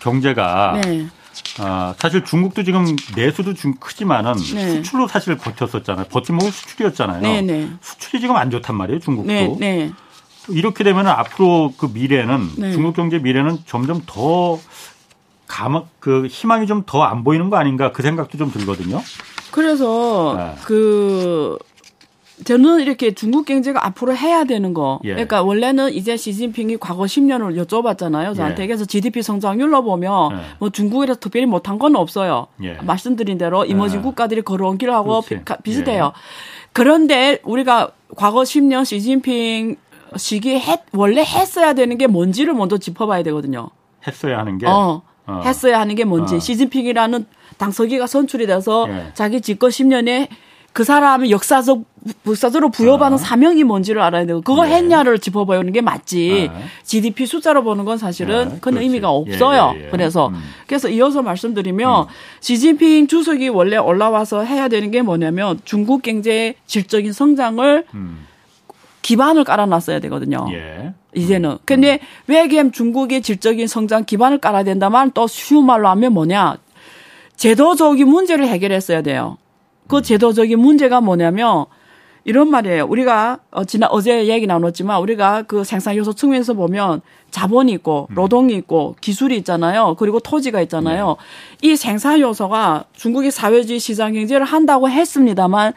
Speaker 1: 경제가
Speaker 3: 네.
Speaker 1: 아, 사실 중국도 지금 내수도 좀 크지만은
Speaker 3: 네.
Speaker 1: 수출로 사실 버텼었잖아요. 버팀목이 수출이었잖아요.
Speaker 3: 네, 네.
Speaker 1: 수출이 지금 안 좋단 말이에요, 중국도. 이렇게 되면 앞으로 그 미래는
Speaker 3: 네.
Speaker 1: 중국 경제 미래는 점점 더 감, 그 희망이 좀 더 안 보이는 거 아닌가 그 생각도 좀 들거든요.
Speaker 3: 그래서
Speaker 1: 네.
Speaker 3: 그 저는 이렇게 중국 경제가 앞으로 해야 되는 거.
Speaker 1: 예.
Speaker 3: 그러니까 원래는 이제 시진핑이 과거 10년을 여쭤봤잖아요. 저한테.
Speaker 1: 예.
Speaker 3: 그래서 GDP 성장률로 보면
Speaker 1: 예.
Speaker 3: 뭐 중국이라서 특별히 못한 건 없어요.
Speaker 1: 예.
Speaker 3: 말씀드린 대로 이머징
Speaker 1: 예.
Speaker 3: 국가들이 걸어온 길하고. 비, 가- 비슷해요. 그런데 우리가 과거 10년 시진핑 시기에 했, 원래 했어야 되는 게 뭔지를 먼저 짚어봐야 되거든요.
Speaker 1: 했어야 하는 게
Speaker 3: 어,
Speaker 1: 어.
Speaker 3: 했어야 하는 게 뭔지.
Speaker 1: 어.
Speaker 3: 시진핑이라는 당서기가 선출이 돼서
Speaker 1: 예.
Speaker 3: 자기 집권 10년에 그 사람의 역사적, 역사적으로 부여받은
Speaker 1: 어.
Speaker 3: 사명이 뭔지를 알아야 되고, 그걸
Speaker 1: 예.
Speaker 3: 했냐를 짚어보는 게 맞지.
Speaker 1: 어.
Speaker 3: GDP 숫자로 보는 건 사실은
Speaker 1: 예,
Speaker 3: 큰
Speaker 1: 그렇지.
Speaker 3: 의미가
Speaker 1: 예,
Speaker 3: 없어요.
Speaker 1: 예, 예.
Speaker 3: 그래서,
Speaker 1: 음.
Speaker 3: 그래서 이어서 말씀드리면, 시진핑 주석이 원래 올라와서 해야 되는 게 뭐냐면, 중국 경제의 질적인 성장을
Speaker 1: 음.
Speaker 3: 기반을 깔아놨어야 되거든요.
Speaker 1: 예.
Speaker 3: 이제는. 근데 외겜 중국의 질적인 성장 기반을 깔아야 된다만 또 쉬운 말로 하면 뭐냐. 제도적인 문제를 해결했어야 돼요. 그 제도적인 문제가 뭐냐면 이런 말이에요. 우리가 어, 지난 어제 얘기 나눴지만 우리가 그 생산 요소 측면에서 보면 자본이 있고 노동이 있고 기술이 있잖아요. 그리고 토지가 있잖아요. 이 생산 요소가 중국이 사회주의 시장 경제를 한다고 했습니다만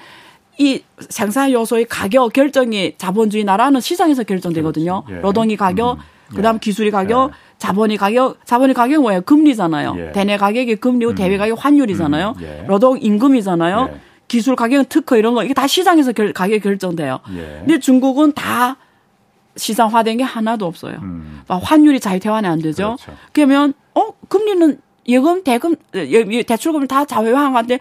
Speaker 3: 이 생산 요소의 가격 결정이 자본주의 나라는 시장에서 결정되거든요.
Speaker 1: 예.
Speaker 3: 노동이 가격,
Speaker 1: 음.
Speaker 3: 그다음
Speaker 1: 예.
Speaker 3: 기술이 가격,
Speaker 1: 예.
Speaker 3: 자본이 가격, 자본이 가격 뭐예요? 금리잖아요.
Speaker 1: 예.
Speaker 3: 대내 가격이 금리고 대외 가격 환율이잖아요.
Speaker 1: 음. 예.
Speaker 3: 노동 임금이잖아요.
Speaker 1: 예.
Speaker 3: 기술 가격은 특허 이런 거 이게 다 시장에서 결, 가격 결정돼요.
Speaker 1: 예.
Speaker 3: 근데 중국은 다 시장화된 게 하나도 없어요.
Speaker 1: 음.
Speaker 3: 막 환율이 자유태환이 안 되죠.
Speaker 1: 그렇죠.
Speaker 3: 그러면 어 금리는 예금 대금 예, 대출금을 다 자유화한 건데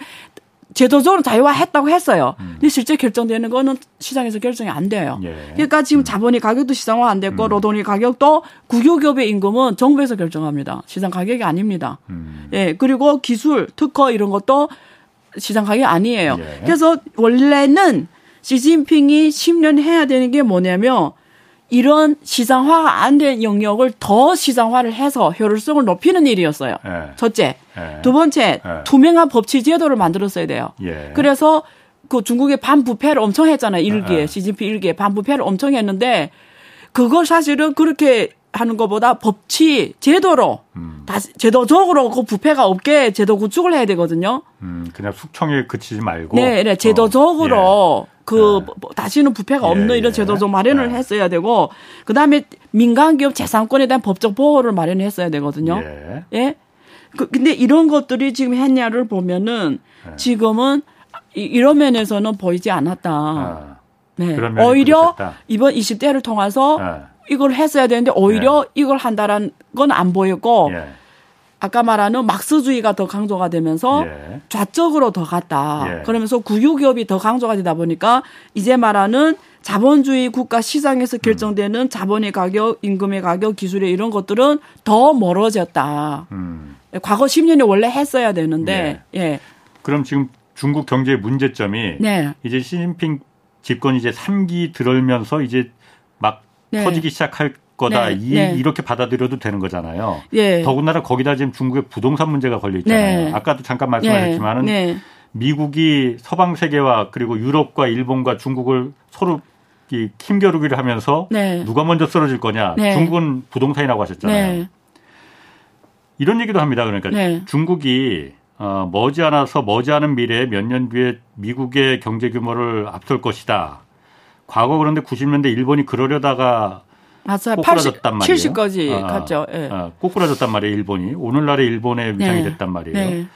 Speaker 3: 제도적으로 자유화했다고 했어요. 근데 실제 결정되는 거는 시장에서 결정이 안 돼요.
Speaker 1: 음. 예.
Speaker 3: 그러니까 지금 자본이 가격도 시장화 안 됐고 노동이 가격도 국유기업의 임금은 정부에서 결정합니다. 시장 가격이 아닙니다.
Speaker 1: 음.
Speaker 3: 예, 그리고 기술, 특허 이런 것도 시장 가격이 아니에요.
Speaker 1: 예.
Speaker 3: 그래서 원래는 시진핑이 10년 해야 되는 게 뭐냐면 이런 시장화가 안 된 영역을 더 시장화를 해서 효율성을 높이는 일이었어요.
Speaker 1: 예.
Speaker 3: 첫째.
Speaker 1: 예.
Speaker 3: 두 번째,
Speaker 1: 예.
Speaker 3: 투명한 법치 제도를 만들었어야 돼요.
Speaker 1: 예.
Speaker 3: 그래서 그 중국의 반부패를 엄청 했잖아요. 일기에.
Speaker 1: 예.
Speaker 3: 시진핑 일기에 반부패를 엄청 했는데 그걸 사실은 그렇게 하는 것보다 법치 제도로
Speaker 1: 음.
Speaker 3: 다시 제도적으로 그 부패가 없게 제도 구축을 해야 되거든요.
Speaker 1: 음, 그냥 숙청에 그치지 말고
Speaker 3: 네, 네. 제도적으로
Speaker 1: 어,
Speaker 3: 그
Speaker 1: 예.
Speaker 3: 뭐 다시는 부패가
Speaker 1: 예,
Speaker 3: 없는 이런
Speaker 1: 예.
Speaker 3: 제도적 마련을
Speaker 1: 예.
Speaker 3: 했어야 되고 그다음에 민간 기업 재산권에 대한 법적 보호를 마련했어야 되거든요.
Speaker 1: 예.
Speaker 3: 예. 그, 근데 이런 것들이 지금 했냐를 보면은
Speaker 1: 예.
Speaker 3: 지금은 이- 이런 면에서는 보이지 않았다.
Speaker 1: 아,
Speaker 3: 네. 오히려. 이번 20대를 통해서
Speaker 1: 예.
Speaker 3: 이걸 했어야 되는데 오히려 이걸 한다라는 건 안 보였고
Speaker 1: 예.
Speaker 3: 아까 말하는 막스주의가 더 강조가 되면서
Speaker 1: 예.
Speaker 3: 좌적으로 더 갔다.
Speaker 1: 예.
Speaker 3: 그러면서 국유기업이 더 강조가 되다 보니까 이제 말하는 자본주의 국가 시장에서 결정되는 자본의 가격, 임금의 가격, 기술의 이런 것들은 더 멀어졌다.
Speaker 1: 음.
Speaker 3: 과거 10년이 원래 했어야 되는데, 예.
Speaker 1: 그럼 지금 중국 경제의 문제점이
Speaker 3: 네.
Speaker 1: 이제 시진핑 집권 이제 3기 들어오면서 이제 막
Speaker 3: 네.
Speaker 1: 터지기 시작할 거다.
Speaker 3: 네.
Speaker 1: 이,
Speaker 3: 네.
Speaker 1: 이렇게 받아들여도 되는 거잖아요.
Speaker 3: 예.
Speaker 1: 더군다나 거기다 지금 중국의 부동산 문제가 걸려 있잖아요.
Speaker 3: 네.
Speaker 1: 아까도 잠깐 말씀하셨지만은
Speaker 3: 네.
Speaker 1: 미국이 서방 세계와 그리고 유럽과 일본과 중국을 서로 이 힘겨루기를 하면서
Speaker 3: 네.
Speaker 1: 누가 먼저 쓰러질 거냐.
Speaker 3: 네.
Speaker 1: 중국은 부동산이라고 하셨잖아요.
Speaker 3: 네.
Speaker 1: 이런 얘기도 합니다. 그러니까
Speaker 3: 네.
Speaker 1: 중국이 어, 머지않아서 머지않은 미래에 몇 년 뒤에 미국의 경제 규모를 앞설 것이다. 과거 그런데 90년대 일본이 그러려다가
Speaker 3: 맞아요. 80,
Speaker 1: 꼬꾸라졌단 말이에요.
Speaker 3: 70까지
Speaker 1: 아,
Speaker 3: 갔죠. 예.
Speaker 1: 아, 꼬꾸라졌단 말이에요. 일본이 오늘날의 일본의 위상이
Speaker 3: 네.
Speaker 1: 됐단 말이에요.
Speaker 3: 네.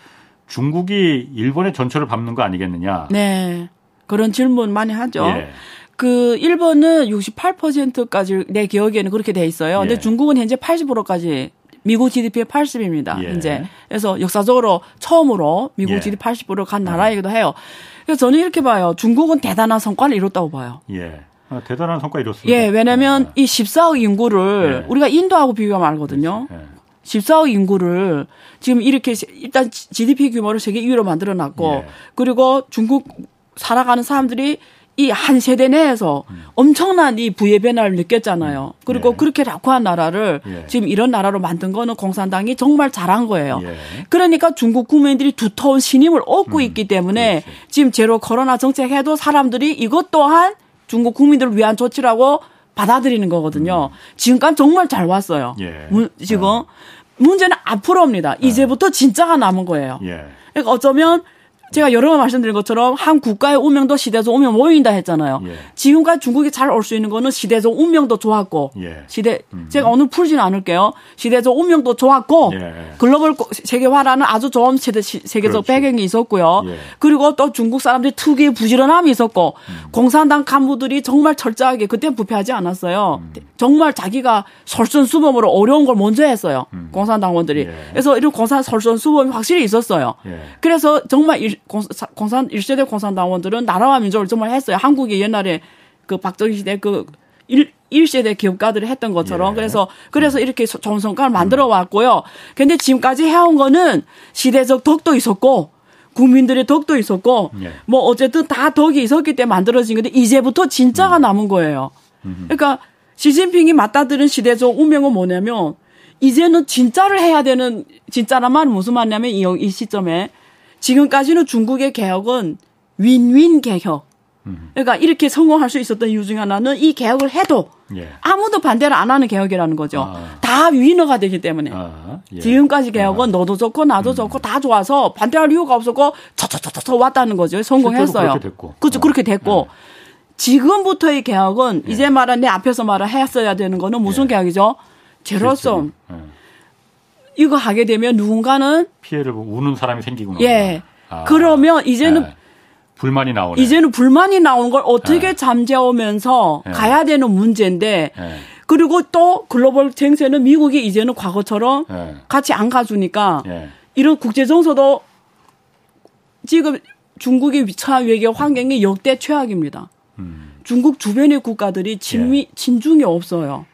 Speaker 1: 중국이 일본의 전철을 밟는 거 아니겠느냐?
Speaker 3: 네. 그런 질문 많이 하죠.
Speaker 1: 예.
Speaker 3: 그 일본은 68%까지 내 기억에는 그렇게 돼 있어요. 근데
Speaker 1: 예.
Speaker 3: 중국은 현재 80%까지 미국 GDP의 80입니다.
Speaker 1: 예.
Speaker 3: 현재. 그래서 역사적으로 처음으로 미국
Speaker 1: 예.
Speaker 3: GDP 80%를 간 나라이기도 해요. 그래서 저는 이렇게 봐요. 중국은 대단한 성과를 이뤘다고 봐요.
Speaker 1: 예. 아, 대단한 성과 이뤘습니다.
Speaker 3: 예, 왜냐면 이 14억 인구를
Speaker 1: 예.
Speaker 3: 우리가 인도하고 비교하면 알거든요.
Speaker 1: 예.
Speaker 3: 14억 인구를 지금 이렇게 일단 GDP 규모를 세계 2위로 만들어 놨고
Speaker 1: 예.
Speaker 3: 그리고 중국 살아가는 사람들이 이 한 세대 내에서 엄청난 이 부의 변화를 느꼈잖아요. 그리고
Speaker 1: 음. 예.
Speaker 3: 그렇게 낙후한 나라를
Speaker 1: 예.
Speaker 3: 지금 이런 나라로 만든 거는 공산당이 정말 잘한 거예요.
Speaker 1: 예.
Speaker 3: 그러니까 중국 국민들이 두터운 신임을 얻고 있기 때문에
Speaker 1: 음. 그렇지.
Speaker 3: 지금 제로 코로나 정책 해도 사람들이 이것 또한 중국 국민들을 위한 조치라고 받아들이는 거거든요. 지금까지 정말 잘 왔어요.
Speaker 1: 음. 예.
Speaker 3: 문- 지금 문제는 앞으로입니다. 이제부터 진짜가 남은 거예요.
Speaker 1: 예.
Speaker 3: 그러니까 어쩌면 제가 여러 번 말씀드린 것처럼 한 국가의 운명도 시대적 운명 모인다 했잖아요.
Speaker 1: 예.
Speaker 3: 지금까지 중국이 잘 올 수 있는 거는 시대적 운명도 좋았고
Speaker 1: 예.
Speaker 3: 시대 제가 오늘 풀지는 않을게요. 시대적 운명도 좋았고
Speaker 1: 예.
Speaker 3: 글로벌 고- 세계화라는 아주 좋은 시- 세계적
Speaker 1: 그렇죠.
Speaker 3: 배경이 있었고요.
Speaker 1: 예.
Speaker 3: 그리고 또 중국 사람들이 특유의 부지런함이 있었고
Speaker 1: 음.
Speaker 3: 공산당 간부들이 정말 철저하게 그때 부패하지 않았어요.
Speaker 1: 음.
Speaker 3: 정말 자기가 설선수범으로 어려운 걸 먼저 했어요. 공산당원들이.
Speaker 1: 음. 예.
Speaker 3: 그래서 이런 공산 설선수범이 확실히 있었어요.
Speaker 1: 예.
Speaker 3: 그래서 정말 일, 공산 1세대 공산당원들은 나라와 민족을 정말 했어요. 한국이 옛날에 그 박정희 시대 그 일, 1세대 기업가들이 했던 것처럼
Speaker 1: 예.
Speaker 3: 그래서 그래서 이렇게 소- 좋은 성과를 만들어 왔고요. 근데 지금까지 해온 거는 시대적 덕도 있었고 국민들의 덕도 있었고
Speaker 1: 예.
Speaker 3: 뭐 어쨌든 다 덕이 있었기 때문에 만들어진 건데 이제부터 진짜가
Speaker 1: 음.
Speaker 3: 남은 거예요. 그러니까 시진핑이 맞닥뜨린 시대적 운명은 뭐냐면 이제는 진짜를 해야 되는 진짜란 말은 무슨 말이냐면 이, 이 시점에 지금까지는 중국의 개혁은 윈윈 개혁. 그러니까 이렇게 성공할 수 있었던 이유 중에 하나는 이 개혁을 해도
Speaker 1: 예.
Speaker 3: 아무도 반대를 안 하는 개혁이라는 거죠.
Speaker 1: 아.
Speaker 3: 다 위너가 되기 때문에.
Speaker 1: 아, 예.
Speaker 3: 지금까지 개혁은 너도 좋고 나도 좋고 다 좋아서 반대할 이유가 없었고 저저저저 왔다는 거죠. 성공했어요.
Speaker 1: 그렇게 됐고.
Speaker 3: 그렇죠.
Speaker 1: 어.
Speaker 3: 그렇게 됐고. 지금부터의 개혁은
Speaker 1: 예.
Speaker 3: 이제 말한 내 앞에서 말한 했어야 되는 거는 무슨
Speaker 1: 예.
Speaker 3: 개혁이죠? 제로섬.
Speaker 1: 예.
Speaker 3: 이거 하게 되면 누군가는
Speaker 1: 피해를 보고 우는 사람이 생기구나.
Speaker 3: 예.
Speaker 1: 아.
Speaker 3: 그러면 이제는
Speaker 1: 예. 불만이 나오네.
Speaker 3: 이제는 불만이 나오는 걸 어떻게
Speaker 1: 예.
Speaker 3: 잠재우면서
Speaker 1: 예.
Speaker 3: 가야 되는 문제인데
Speaker 1: 예.
Speaker 3: 그리고 또 글로벌 정세는 미국이 이제는 과거처럼
Speaker 1: 예.
Speaker 3: 같이 안 가주니까
Speaker 1: 예.
Speaker 3: 이런 국제 정서도 지금 중국의 처한 외교 환경이 역대 최악입니다.
Speaker 1: 음.
Speaker 3: 중국 주변의 국가들이 친미 친중이 없어요.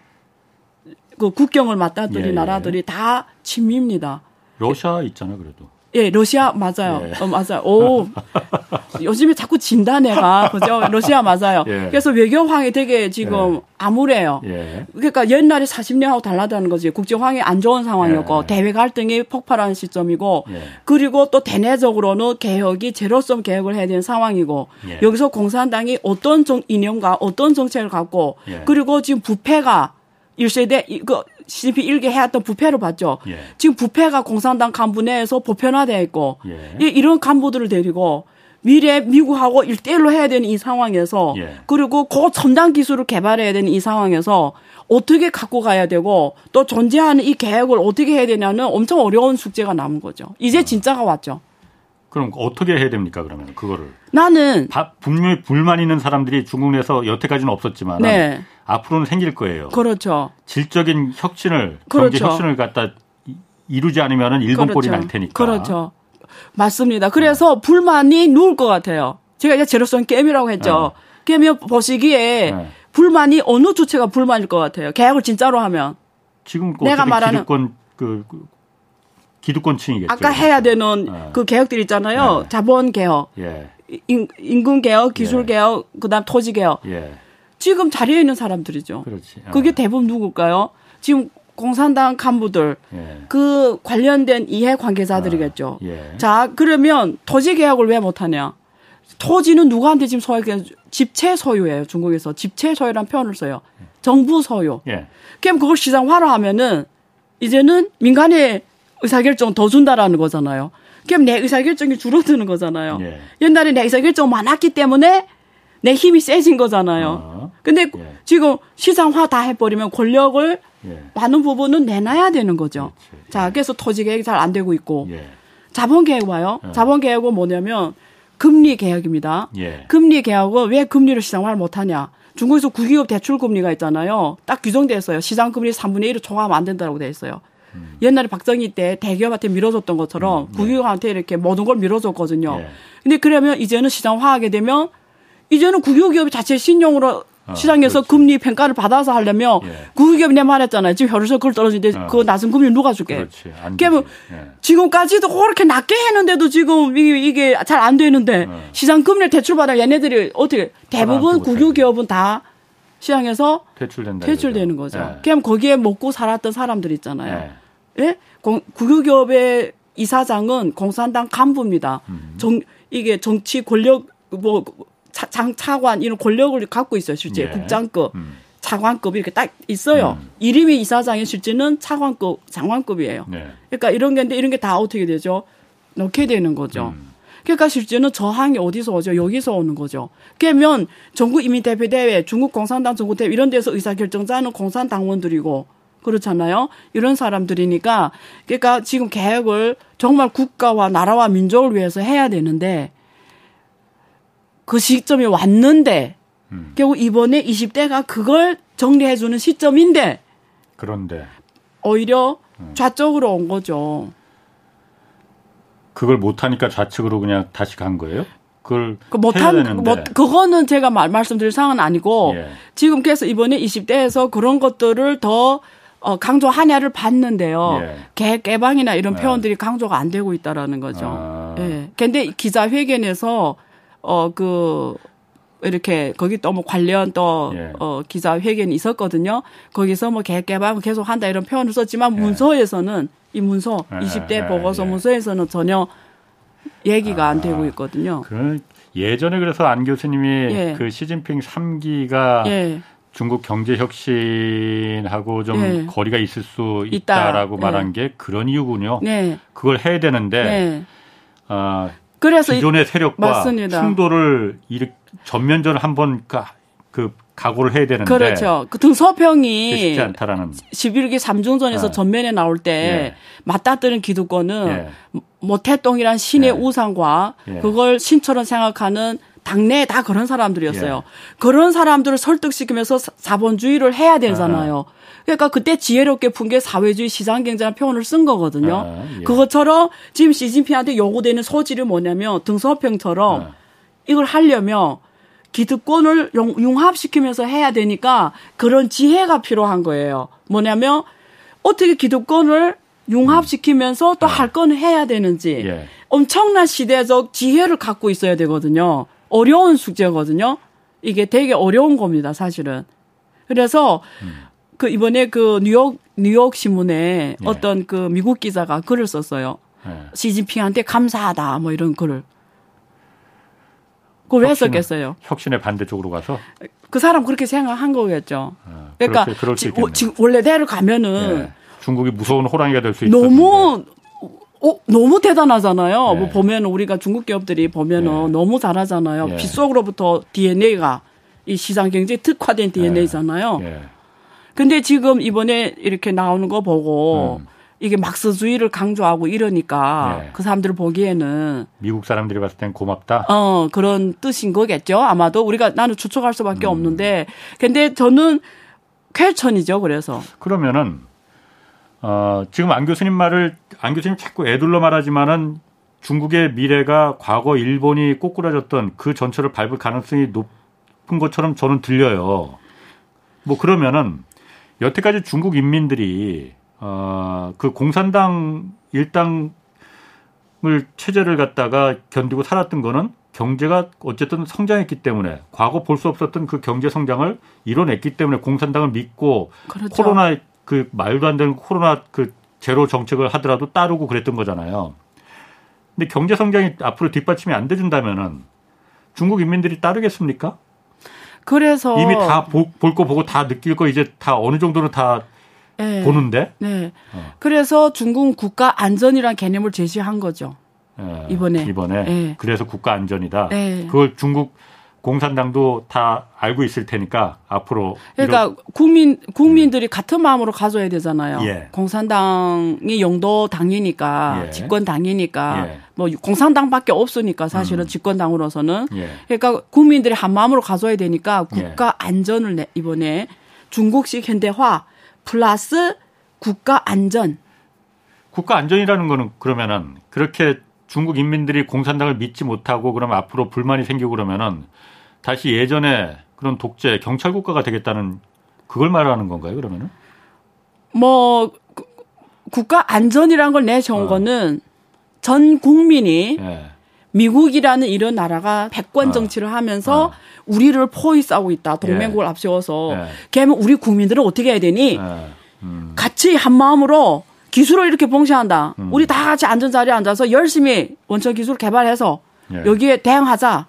Speaker 3: 그 국경을 맞닿들이
Speaker 1: 예, 예.
Speaker 3: 나라들이 다 친미입니다.
Speaker 1: 러시아 있잖아 그래도.
Speaker 3: 예, 러시아 맞아요.
Speaker 1: 예.
Speaker 3: 어, 맞아요. 오, [LAUGHS] 요즘에 자꾸 진다 내가 그죠? 러시아 맞아요.
Speaker 1: 예.
Speaker 3: 그래서 외교황이 되게 지금
Speaker 1: 예.
Speaker 3: 암울해요.
Speaker 1: 예.
Speaker 3: 그러니까 옛날에 40년하고 달라다는 거지. 국제황이 안 좋은 상황이었고
Speaker 1: 예.
Speaker 3: 대외 갈등이 폭발하는 시점이고
Speaker 1: 예.
Speaker 3: 그리고 또 대내적으로는 개혁이 제로섬 개혁을 해야 되는 상황이고
Speaker 1: 예.
Speaker 3: 여기서 공산당이 어떤 정, 이념과 어떤 정책을 갖고
Speaker 1: 예.
Speaker 3: 그리고 지금 부패가 1세대 이거 CCP 일개 해왔던 부패를 봤죠.
Speaker 1: 예.
Speaker 3: 지금 부패가 공산당 간부 내에서 보편화되어 있고
Speaker 1: 예.
Speaker 3: 이- 이런 간부들을 데리고 미래 미국하고 일대일로 해야 되는 이 상황에서
Speaker 1: 예.
Speaker 3: 그리고 고첨단 기술을 개발해야 되는 이 상황에서 어떻게 갖고 가야 되고 또 존재하는 이 계획을 어떻게 해야 되냐는 엄청 어려운 숙제가 남은 거죠. 이제
Speaker 1: 음.
Speaker 3: 진짜가 왔죠.
Speaker 1: 그럼 어떻게 해야 됩니까 그러면 그거를?
Speaker 3: 나는
Speaker 1: 바- 분명히 불만 있는 사람들이 중국 내에서 여태까지는 없었지만
Speaker 3: 네.
Speaker 1: 앞으로는 생길 거예요.
Speaker 3: 그렇죠.
Speaker 1: 질적인 혁신을
Speaker 3: 그렇죠.
Speaker 1: 경제 혁신을 갖다 이- 이루지 않으면은 일본 꼴이 날 테니까.
Speaker 3: 그렇죠. 맞습니다. 그래서 불만이 누울 것 같아요. 제가 이제 제로성 게임이라고 했죠. 게임이 보시기에
Speaker 1: 네.
Speaker 3: 불만이 어느 주체가 불만일 것 같아요. 계약을 진짜로 하면.
Speaker 1: 지금 그
Speaker 3: 내가 말하는-
Speaker 1: 기득권 그, 그 기득권층이겠죠.
Speaker 3: 아까 해야 되는
Speaker 1: 네.
Speaker 3: 그 개혁들 있잖아요.
Speaker 1: 네.
Speaker 3: 자본 개혁,
Speaker 1: 예,
Speaker 3: 인, 임금 개혁, 기술
Speaker 1: 예.
Speaker 3: 개혁, 그다음 토지 개혁.
Speaker 1: 예,
Speaker 3: 지금 자리에 있는 사람들이죠.
Speaker 1: 그렇지. 어.
Speaker 3: 그게 대부분 누굴까요? 지금 공산당 간부들,
Speaker 1: 예,
Speaker 3: 그 관련된 이해 관계자들이겠죠.
Speaker 1: 예.
Speaker 3: 자, 그러면 토지 개혁을 왜 못하냐? 토지는 누구한테 지금 소유해? 집체 소유예요. 중국에서 집체 소유란 표현을 써요. 정부 소유.
Speaker 1: 예,
Speaker 3: 그럼 그걸 시장화로 하면은 이제는 민간의 의사결정 더 준다라는 거잖아요. 그럼 내 의사결정이 줄어드는 거잖아요.
Speaker 1: 예.
Speaker 3: 옛날에 내 의사결정 많았기 때문에 내 힘이 세진 거잖아요.
Speaker 1: 어.
Speaker 3: 근데
Speaker 1: 예.
Speaker 3: 지금 시장화 다 해버리면 권력을
Speaker 1: 예,
Speaker 3: 많은 부분은 내놔야 되는 거죠.
Speaker 1: 그렇지.
Speaker 3: 자, 그래서 토지 계획이 잘안 되고 있고
Speaker 1: 예,
Speaker 3: 자본 계획 와요.
Speaker 1: 예.
Speaker 3: 자본 계획은 뭐냐면 금리 계획입니다.
Speaker 1: 예,
Speaker 3: 금리 계획은 왜 금리를 시장화를 못하냐? 중국에서 국유급 대출 금리가 있잖아요. 딱 규정돼 있어요. 시장 금리 3분의 1을 초과하면 안 된다고 돼 있어요.
Speaker 1: 음.
Speaker 3: 옛날에 박정희 때 대기업한테 밀어줬던 것처럼 국유급한테 이렇게 모든 걸 밀어줬거든요.
Speaker 1: 예.
Speaker 3: 근데 그러면 이제는 시장화하게 되면 이제는 국유기업이 자체 신용으로
Speaker 1: 어,
Speaker 3: 시장에서
Speaker 1: 그렇지.
Speaker 3: 금리 평가를 받아서 하려면
Speaker 1: 예.
Speaker 3: 국유기업이 내 말했잖아요. 지금 그걸 떨어지는데
Speaker 1: 어.
Speaker 3: 그 낮은 금리 누가 줄게?
Speaker 1: 그렇지. 안
Speaker 3: 그러면.
Speaker 1: 예.
Speaker 3: 지금까지도 그렇게 낮게 했는데도 지금 이게, 이게 잘 안 되는데
Speaker 1: 어.
Speaker 3: 시장 금리를 대출받아 얘네들이 어떻게 대부분 국유기업은 다 시장에서
Speaker 1: 퇴출된다.
Speaker 3: 퇴출되는
Speaker 1: 이거죠.
Speaker 3: 거죠.
Speaker 1: 예.
Speaker 3: 그럼 거기에 먹고 살았던 사람들 있잖아요.
Speaker 1: 예.
Speaker 3: 예? 공- 국유기업의 이사장은 공산당 간부입니다.
Speaker 1: 음.
Speaker 3: 정, 이게 정치 권력, 뭐, 차, 장, 차관, 이런 권력을 갖고 있어요, 실제.
Speaker 1: 예.
Speaker 3: 국장급,
Speaker 1: 음.
Speaker 3: 차관급 이렇게 딱 있어요.
Speaker 1: 음.
Speaker 3: 이름이 이사장의 실제는 차관급, 장관급이에요.
Speaker 1: 네.
Speaker 3: 그러니까 이런 게 있는데 이런 게 다 어떻게 되죠? 넣게 되는 거죠.
Speaker 1: 음.
Speaker 3: 그러니까 실제는 저항이 어디서 오죠? 여기서 오는 거죠. 그러면 전국 이민대표대회, 중국 공산당 전국대회 이런 데서 의사결정자는 공산당원들이고 그렇잖아요. 이런 사람들이니까 그러니까 지금 계획을 정말 국가와 나라와 민족을 위해서 해야 되는데 그 시점이 왔는데 음. 결국 이번에 20대가 그걸 정리해 주는 시점인데
Speaker 1: 그런데
Speaker 3: 오히려 음. 좌쪽으로 온 거죠.
Speaker 1: 그걸 못 하니까 좌측으로 그냥 다시 간 거예요? 그걸 그
Speaker 3: 못한 뭐 그거는 제가 말, 말씀드릴 상황은 아니고 예. 지금 그래서 이번에 20대에서 그런 것들을 더 어, 강조하냐를 봤는데요. 예. 개, 개방이나 이런 예. 표현들이 강조가 안 되고 있다라는 거죠. 아. 예. 근데 기자 회견에서 어, 그, 이렇게 거기 또 뭐 관련 또 예. 어, 기자 회견이 있었거든요. 거기서 뭐 개, 개방 계속 한다 이런 표현을 썼지만 예. 문서에서는 이 문서 예. 20대 보고서 예. 문서에서는 전혀 얘기가 아. 안 되고 있거든요.
Speaker 1: 그 예전에 그래서 안 교수님이 예. 그 시진핑 3기가 중국 경제 혁신하고 좀 네. 거리가 있을 수 있다라고 있다. 말한 네. 게 그런 이유군요. 네. 그걸 해야 되는데 네. 아 그래서 기존의 세력과 맞습니다. 충돌을 이 전면전을 한번 그, 그 각오를 해야 되는데
Speaker 3: 그렇죠. 그 등서평이 쉽지 않다라는 11기 삼중전에서 네. 전면에 나올 때 예. 맞닥뜨는 기득권은 예. 모태똥이란 신의 예. 우상과 예. 그걸 신처럼 생각하는 당내에 다 그런 사람들이었어요. 예. 그런 사람들을 설득시키면서 자본주의를 해야 되잖아요. 아. 그러니까 그때 지혜롭게 푼 게 사회주의 시장경제라는 표현을 쓴 거거든요. 아, 예. 그것처럼 지금 시진핑한테 요구되는 소질이 뭐냐면 등서평처럼 아. 이걸 하려면 기득권을 융합시키면서 해야 되니까 그런 지혜가 필요한 거예요. 뭐냐면 어떻게 기득권을 융합시키면서 또 할 건 해야 되는지 예. 엄청난 시대적 지혜를 갖고 있어야 되거든요. 어려운 숙제거든요. 이게 되게 어려운 겁니다, 사실은. 그래서 음. 그 이번에 그 뉴욕 뉴욕 신문에 네. 어떤 그 미국 기자가 글을 썼어요. 네. 시진핑한테 감사하다 뭐 이런 글을. 그걸 왜 썼겠어요?
Speaker 1: 혁신의 반대쪽으로 가서
Speaker 3: 그 사람 그렇게 생각한 거겠죠. 아, 그러니까 지, 지금 원래대로 가면은 네.
Speaker 1: 중국이 무서운 호랑이가 될 수 있어.
Speaker 3: 너무 어, 너무 대단하잖아요. 네. 뭐 보면 우리가 중국 기업들이 보면은 네. 너무 잘하잖아요. 네. 빗속으로부터 DNA가 이 시장 경제 특화된 DNA잖아요. 네. 근데 지금 이번에 이렇게 나오는 거 보고 음. 이게 막스주의를 강조하고 이러니까 네. 그 사람들 보기에는
Speaker 1: 미국 사람들이 봤을 땐 고맙다.
Speaker 3: 어 그런 뜻인 거겠죠. 아마도 우리가 나는 추측할 수밖에 음. 없는데 근데 저는 쾌천이죠. 그래서
Speaker 1: 그러면은 어, 지금 안 교수님 말을 안 교수님 자꾸 애둘러 말하지만은 중국의 미래가 과거 일본이 꼬꾸라졌던 그 전철을 밟을 가능성이 높은 것처럼 저는 들려요. 뭐 그러면은 여태까지 중국 인민들이 어, 그 공산당 일당을 체제를 갖다가 견디고 살았던 거는 경제가 어쨌든 성장했기 때문에 과거 볼 수 없었던 그 경제 성장을 이뤄냈기 때문에 공산당을 믿고 그렇죠. 코로나 그 말도 안 되는 코로나 그 제로 정책을 하더라도 따르고 그랬던 거잖아요. 근데 경제 성장이 앞으로 뒷받침이 안 돼준다면은 중국 인민들이 따르겠습니까?
Speaker 3: 그래서
Speaker 1: 이미 다 볼 거 보고 다 느낄 거 이제 다 어느 정도는 다 네. 보는데.
Speaker 3: 네. 어. 그래서 중국 국가 안전이라는 개념을 제시한 거죠. 네. 이번에.
Speaker 1: 이번에. 네. 그래서 국가 안전이다. 네. 그걸 중국 공산당도 다 알고 있을 테니까 앞으로
Speaker 3: 그러니까 이런... 국민 국민들이 음. 같은 마음으로 가져야 되잖아요. 예. 공산당이 영도 당이니까 예. 집권 당이니까 예. 뭐 공산당밖에 없으니까 사실은 음. 집권 당으로서는 예. 그러니까 국민들이 한 마음으로 가져야 되니까 예. 국가 안전을 이번에 중국식 현대화 플러스 국가 안전
Speaker 1: 국가 안전이라는 거는 그러면은 그렇게 중국 인민들이 공산당을 믿지 못하고 그러면 앞으로 불만이 생기고 그러면은 다시 예전에 그런 독재 경찰 국가가 되겠다는 그걸 말하는 건가요? 그러면은?
Speaker 3: 뭐 국가 안전이란 걸 내세운 어. 거는 전 국민이 네. 미국이라는 이런 나라가 백권 어. 정치를 하면서 어. 우리를 포위싸고 있다. 동맹국을 예. 앞세워서. 예. 걔면 우리 국민들은 어떻게 해야 되니? 예. 음. 같이 한 마음으로 기술을 이렇게 봉쇄한다. 음. 우리 다 같이 안전 자리에 앉아서 열심히 원천 기술 개발해서 예. 여기에 대응하자.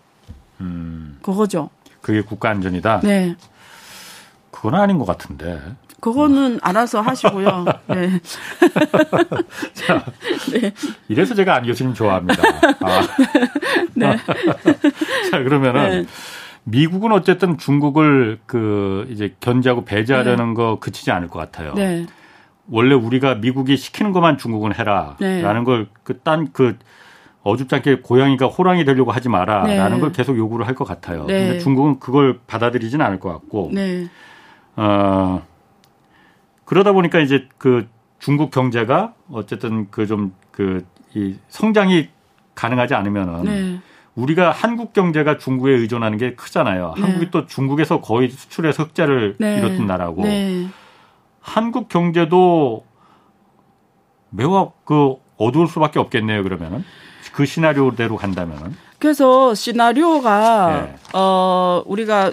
Speaker 3: 음. 그거죠.
Speaker 1: 그게 국가 안전이다.
Speaker 3: 네.
Speaker 1: 그건 아닌 것 같은데.
Speaker 3: 그거는 알아서 하시고요. 네. [LAUGHS]
Speaker 1: 자, 네. 이래서 제가 안 교수님 좋아합니다. 아. [LAUGHS] 네. [LAUGHS] 자, 그러면은 네. 미국은 어쨌든 중국을 그 이제 견제하고 배제하려는 네. 거 그치지 않을 것 같아요. 네. 원래 우리가 미국이 시키는 것만 중국은 해라라는 네. 걸그 딴그 그 어줍지 않게 고양이가 호랑이 되려고 하지 마라라는 네. 걸 계속 요구를 할 것 같아요. 네. 근데 중국은 그걸 받아들이지는 않을 것 같고, 네. 어 그러다 보니까 이제 그 중국 경제가 어쨌든 그 좀 그 이 성장이 가능하지 않으면은. 네. 우리가 한국 경제가 중국에 의존하는 게 크잖아요. 네. 한국이 또 중국에서 거의 수출해서 흑자를 네. 이뤘던 나라고. 네. 한국 경제도 매우 그 어두울 수밖에 없겠네요. 그러면은 그 시나리오대로 간다면은.
Speaker 3: 그래서 시나리오가 네. 어 우리가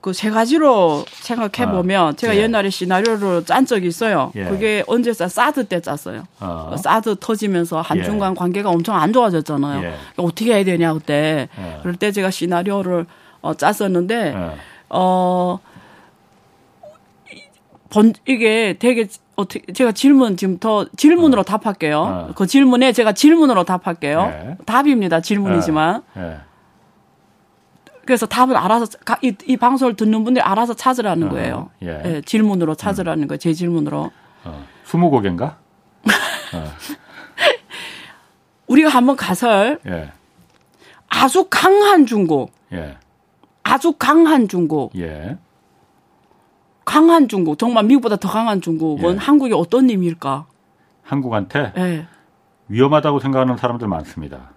Speaker 3: 그 세 가지로 생각해 보면 아, 제가 예. 옛날에 시나리오를 짠 적이 있어요. 예. 그게 언제 짜 사드 때 짰어요. 어. 사드 터지면서 한중 간 예. 관계가 엄청 안 좋아졌잖아요. 예. 어떻게 해야 되냐 그때. 예. 그럴 때 제가 시나리오를 어, 짰었는데 예. 어 번, 이게 되게 어떻게 제가 질문 지금 더 질문으로 어. 답할게요. 어. 그 질문에 제가 질문으로 답할게요. 네. 답입니다. 질문이지만. 네. 네. 그래서 답은 알아서 이, 이, 방송을 듣는 분들이 알아서 찾으라는 어. 거예요. 예. 예. 질문으로 찾으라는 음. 거예요. 제 질문으로.
Speaker 1: 어. 스무 곡인가? [LAUGHS]
Speaker 3: 어. 우리가 한번 가설 예. 아주 강한 중국. 예. 아주 강한 중국. 예. 강한 중국, 정말 미국보다 더 강한 중국은 예. 한국이 어떤 의미일까?
Speaker 1: 한국한테 예. 위험하다고 생각하는 사람들 많습니다.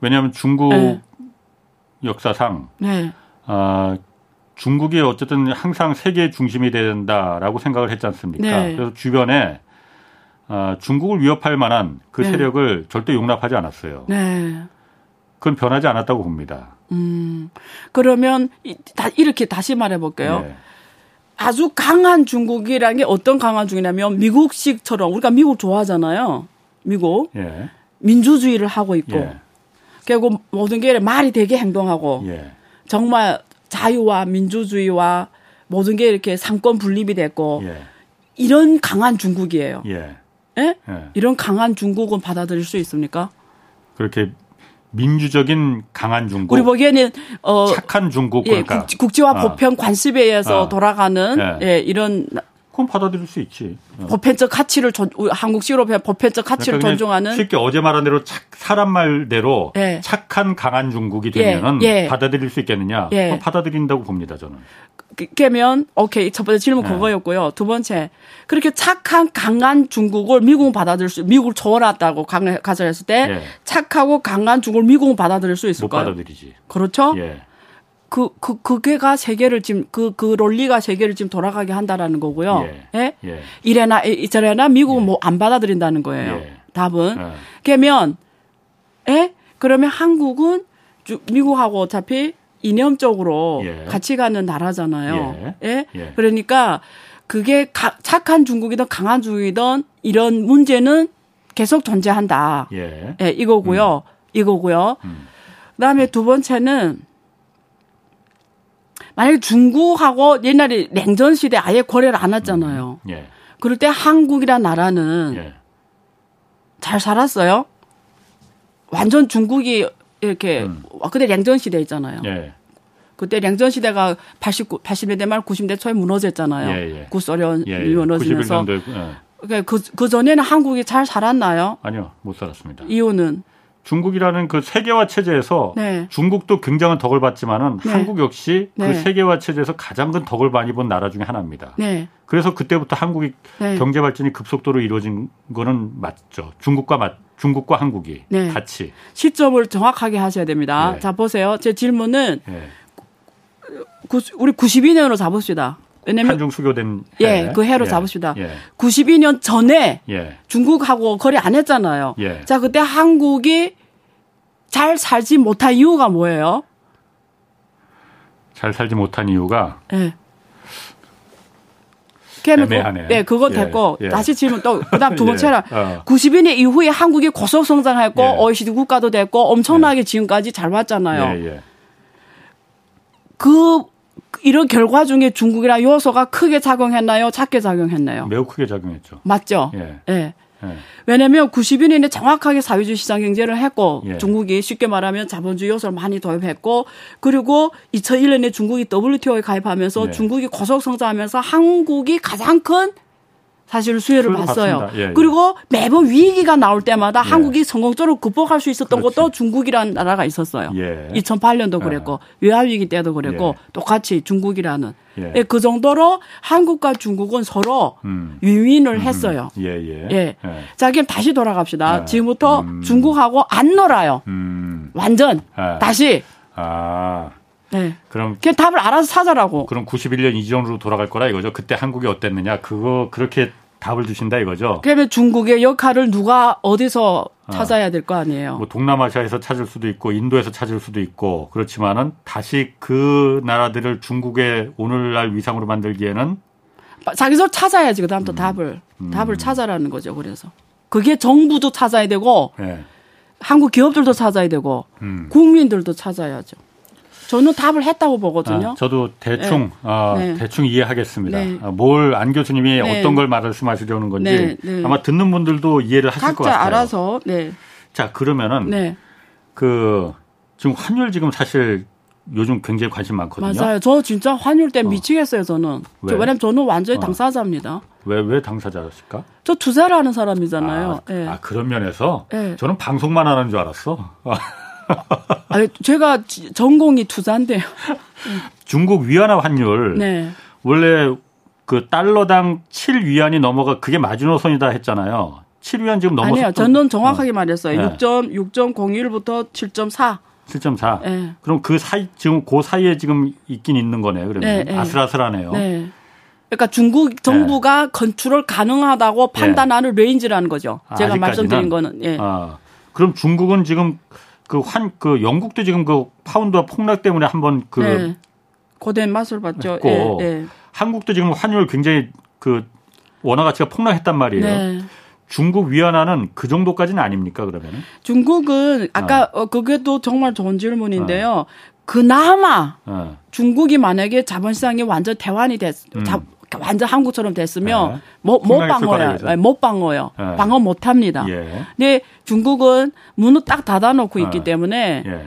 Speaker 1: 왜냐하면 중국 예. 역사상 네. 어, 중국이 어쨌든 항상 세계 중심이 된다라고 생각을 했지 않습니까? 네. 그래서 주변에 어, 중국을 위협할 만한 그 네. 세력을 절대 용납하지 않았어요. 네. 그건 변하지 않았다고 봅니다.
Speaker 3: 음, 그러면 다 이렇게 다시 말해볼게요. 네. 아주 강한 중국이라는 게 어떤 강한 중이냐면 미국식처럼 우리가 미국 좋아하잖아요. 미국 예. 민주주의를 하고 있고 예. 결국 모든 게 말이 되게 행동하고 예. 정말 자유와 민주주의와 모든 게 이렇게 삼권 분립이 됐고 예. 이런 강한 중국이에요. 예? 예? 이런 강한 중국은 받아들일 수 있습니까?
Speaker 1: 그렇게 민주적인 강한 중국.
Speaker 3: 우리 보기에는 어
Speaker 1: 착한 중국
Speaker 3: 예, 그러니까. 국, 지화 어. 보편 관습에 의해서 어. 돌아가는 예. 예. 이런
Speaker 1: 그건 받아들일 수 있지.
Speaker 3: 어. 보편적 가치를 존, 한국식 으로 보편적 가치를 그러니까 존중하는
Speaker 1: 쉽게 어제 말한 대로 착, 사람 말대로 예. 착한 강한 중국이 되면은 예. 예. 받아들일 수 있겠느냐? 예. 받아들인다고 봅니다 저는.
Speaker 3: 깨면 오케이 첫 번째 질문 네. 그거였고요. 두 번째 그렇게 착한 강한 중국을 미국은 받아들일 수 미국을 초월했다고 가설했을 때 네. 착하고 강한 중국을 미국은 받아들일 수 있을까요?
Speaker 1: 못 받아들이지.
Speaker 3: 그렇죠? 예. 그, 그, 그게가 세계를 지금, 그, 그 논리가 세계를 지금 돌아가게 한다라는 거고요. 예. 예? 예. 이래나, 이래나 미국은 예. 뭐안 받아들인다는 거예요. 예. 답은. 예. 그러면, 예? 그러면 한국은 미국하고 어차피 이념적으로 예. 같이 가는 나라잖아요. 예. 그러니까 그게 가, 착한 중국이든 강한 중국이든 이런 문제는 계속 존재한다. 예. 예 이거고요. 음. 이거고요. 음. 그 다음에 두 번째는 만약에 중국하고 옛날에 냉전 시대 아예 거래를 안 했잖아요. 음. 예. 그럴 때 한국이란 나라는 예. 잘 살았어요. 완전 중국이 이렇게 음. 그때 냉전 시대 있잖아요. 예. 그때 냉전 시대가 89 80년대 말 90대 초에 무너졌잖아요. 예, 예. 구소련이 예, 예. 무너지면서 예. 그러니까 그, 그 전에는 한국이 잘 살았나요?
Speaker 1: 아니요, 못 살았습니다.
Speaker 3: 이유는
Speaker 1: 중국이라는 그 세계화 체제에서 네. 중국도 굉장한 덕을 받지만은 네. 한국 역시 그 네. 그 세계화 체제에서 가장 큰 덕을 많이 본 나라 중에 하나입니다. 네. 그래서 그때부터 한국이 네. 경제 발전이 급속도로 이루어진 거는 맞죠. 중국과 맞 중국과 한국이 네. 같이
Speaker 3: 시점을 정확하게 하셔야 됩니다. 자 보세요. 제 질문은 우리 92년으로 잡읍시다.
Speaker 1: 왜냐면 한중 수교된
Speaker 3: 해. 예, 그 해로 예, 잡읍시다. 예. 92년 전에 예. 중국하고 거래 안 했잖아요. 예. 자, 그때 한국이 잘 살지 못한 이유가 뭐예요?
Speaker 1: 잘 살지 못한 이유가
Speaker 3: 예. 애매하네. 네, 그건 예, 됐고 예. 다시 질문 또 그다음 두 [LAUGHS] 번째는 예. 어. 90년 이후에 한국이 고속 성장했고 예. OECD 국가도 됐고 엄청나게 지금까지 잘 왔잖아요. 그 이런 결과 중에 중국이라 요소가 크게 작용했나요? 작게 작용했나요?
Speaker 1: 매우 크게 작용했죠.
Speaker 3: 맞죠?
Speaker 1: 예.
Speaker 3: 예.
Speaker 1: 예.
Speaker 3: 왜냐면 90년에 정확하게 사회주의 시장 경제를 했고
Speaker 1: 예.
Speaker 3: 중국이 쉽게 말하면 자본주의 요소를 많이 도입했고 그리고 2001년에 중국이 WTO에 가입하면서
Speaker 1: 예.
Speaker 3: 중국이 고속 성장하면서 한국이 가장 큰 사실 수혜를 봤어요.
Speaker 1: 예, 예.
Speaker 3: 그리고 매번 위기가 나올 때마다 한국이 성공적으로 극복할 수 있었던
Speaker 1: 그렇지.
Speaker 3: 것도 중국이라는 나라가 있었어요.
Speaker 1: 예.
Speaker 3: 2008년도 그랬고 외환위기 때도 그랬고
Speaker 1: 예.
Speaker 3: 똑같이 중국이라는
Speaker 1: 예.
Speaker 3: 예, 그 정도로 한국과 중국은 서로
Speaker 1: 음.
Speaker 3: 윈윈을 했어요.
Speaker 1: 예, 예.
Speaker 3: 예. 자, 그럼 다시 돌아갑시다.
Speaker 1: 네.
Speaker 3: 지금부터
Speaker 1: 음.
Speaker 3: 중국하고 안 놀아요.
Speaker 1: 음.
Speaker 3: 완전.
Speaker 1: 예.
Speaker 3: 다시.
Speaker 1: 아.
Speaker 3: 네.
Speaker 1: 그럼
Speaker 3: 그냥 답을 알아서 찾아라고.
Speaker 1: 그럼 91년 이전으로 돌아갈 거라 이거죠. 그때 한국이 어땠느냐? 그거 그렇게 답을 주신다 이거죠.
Speaker 3: 그러면 중국의 역할을 누가 어디서 찾아야 될 거 아니에요.
Speaker 1: 뭐 동남아시아에서 찾을 수도 있고 인도에서 찾을 수도 있고 그렇지만은 다시 그 나라들을 중국의 오늘날 위상으로 만들기에는
Speaker 3: 자기서 찾아야지 그다음부터
Speaker 1: 음.
Speaker 3: 답을 답을 찾아라는 거죠. 그래서 그게 정부도 찾아야 되고
Speaker 1: 예.
Speaker 3: 한국 기업들도 찾아야 되고
Speaker 1: 음.
Speaker 3: 국민들도 찾아야죠. 저는 답을 했다고 보거든요.
Speaker 1: 아, 저도 대충 아,
Speaker 3: 네.
Speaker 1: 대충 이해하겠습니다.
Speaker 3: 네.
Speaker 1: 아, 뭘안 교수님이
Speaker 3: 네.
Speaker 1: 어떤 걸 말씀하시려는 건지
Speaker 3: 네, 네.
Speaker 1: 아마 듣는 분들도 이해를 하실 것
Speaker 3: 각자
Speaker 1: 같아요.
Speaker 3: 알아서 네.
Speaker 1: 자 그러면은
Speaker 3: 네.
Speaker 1: 그 지금 환율 지금 사실 요즘 굉장히 관심 많거든요.
Speaker 3: 맞아요. 저 진짜 환율 때문에 미치겠어요, 저는.
Speaker 1: 왜?
Speaker 3: 왜냐면 저는 완전히
Speaker 1: 어.
Speaker 3: 당사자입니다.
Speaker 1: 왜 왜 당사자실까?
Speaker 3: 저 투자를 하는 사람이잖아요.
Speaker 1: 아,
Speaker 3: 예.
Speaker 1: 아, 그런 면에서
Speaker 3: 예.
Speaker 1: 저는 방송만 하는 줄 알았어. [LAUGHS]
Speaker 3: 아니, 제가 지- 전공이 투자인데요.
Speaker 1: 중국 위안화 환율
Speaker 3: 네.
Speaker 1: 원래 그 달러당 7위안이 넘어가 그게 마지노선이다 했잖아요. 7위안 지금 넘어서
Speaker 3: 아니요. 저는 정확하게 말했어요.
Speaker 1: 네.
Speaker 3: 6.6.01부터 7.4.
Speaker 1: 7.4.
Speaker 3: 예.
Speaker 1: 그럼 그 사이 지금 그 사이에 지금 있긴 있는 거네요. 그러면
Speaker 3: 네, 네.
Speaker 1: 아슬아슬하네요.
Speaker 3: 네. 그러니까 중국 정부가 컨트롤 가능하다고 판단하는 range라는 거죠. 제가
Speaker 1: 네. 아직까지는?
Speaker 3: 말씀드린 거는. 예.
Speaker 1: 아, 그럼 중국은 지금 그 환 그 영국도 지금 그 파운드화 폭락 때문에 한번 그
Speaker 3: 네. 고된 맛을 봤죠.
Speaker 1: 했고
Speaker 3: 예. 예.
Speaker 1: 한국도 지금 환율 굉장히 그 원화 가치가 폭락했단 말이에요.
Speaker 3: 네.
Speaker 1: 중국 위안화는 그 정도까지는 아닙니까 그러면은?
Speaker 3: 중국은 아까 어, 그게도 정말 좋은 질문인데요. 그나마
Speaker 1: 어.
Speaker 3: 중국이 만약에 자본시장이 완전 대환이 됐, 자- 완전 한국처럼 됐으면
Speaker 1: 네.
Speaker 3: 못, 못 방어요. 못 방어요.
Speaker 1: 네.
Speaker 3: 방어 못 합니다.
Speaker 1: 예.
Speaker 3: 근데 중국은 문을 딱 닫아놓고 있기
Speaker 1: 네.
Speaker 3: 때문에
Speaker 1: 예.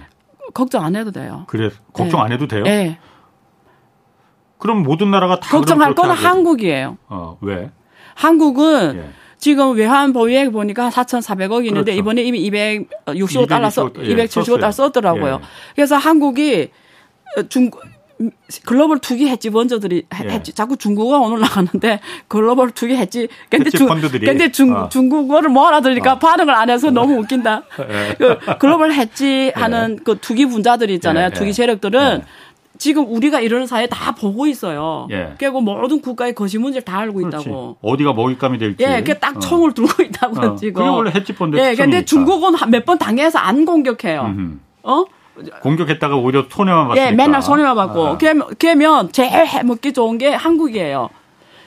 Speaker 3: 걱정 안 해도 돼요.
Speaker 1: 그래 걱정
Speaker 3: 네.
Speaker 1: 안 해도 돼요?
Speaker 3: 예.
Speaker 1: 그럼 모든 나라가 다
Speaker 3: 걱정할 건
Speaker 1: 하죠.
Speaker 3: 한국이에요.
Speaker 1: 어, 왜?
Speaker 3: 한국은
Speaker 1: 예.
Speaker 3: 지금 외환 보유액 보니까 4,400억 있는데
Speaker 1: 그렇죠.
Speaker 3: 이번에 이미 265달러 써,
Speaker 1: 225, 예,
Speaker 3: 275달러
Speaker 1: 썼어요.
Speaker 3: 썼더라고요.
Speaker 1: 예.
Speaker 3: 그래서 한국이 어, 중 글로벌 투기 해지 번저들이 해-
Speaker 1: 예.
Speaker 3: 했지. 자꾸 중국어 오늘 나가는데 글로벌 투기 했지. 근데 중
Speaker 1: 펀드들이.
Speaker 3: 근데 중
Speaker 1: 어.
Speaker 3: 중국어를 뭐 알아들으니까 반응을 안 해서 너무 웃긴다. [LAUGHS]
Speaker 1: 예.
Speaker 3: 그 글로벌 해지 하는 그 투기 분자들이 있잖아요.
Speaker 1: 예,
Speaker 3: 투기
Speaker 1: 예.
Speaker 3: 세력들은
Speaker 1: 예.
Speaker 3: 지금 우리가 이러는 사이에 다 보고 있어요.
Speaker 1: 예.
Speaker 3: 그리고 모든 국가의 거시 문제를 다 알고
Speaker 1: 그렇지.
Speaker 3: 있다고.
Speaker 1: 어디가 먹잇감이 될지.
Speaker 3: 예, 그딱
Speaker 1: 어.
Speaker 3: 총을 들고 있다고
Speaker 1: 어.
Speaker 3: 지금.
Speaker 1: 그게 원래 해지 펀드
Speaker 3: 예, 근데. 중국은 몇 번 당해서 안 공격해요.
Speaker 1: 음흠.
Speaker 3: 어?
Speaker 1: 공격했다가 오히려 손해만 봤으니까.
Speaker 3: 예, 맨날 손해만 받고.
Speaker 1: 아.
Speaker 3: 그러면, 그러면 제일 해먹기 좋은 게 한국이에요.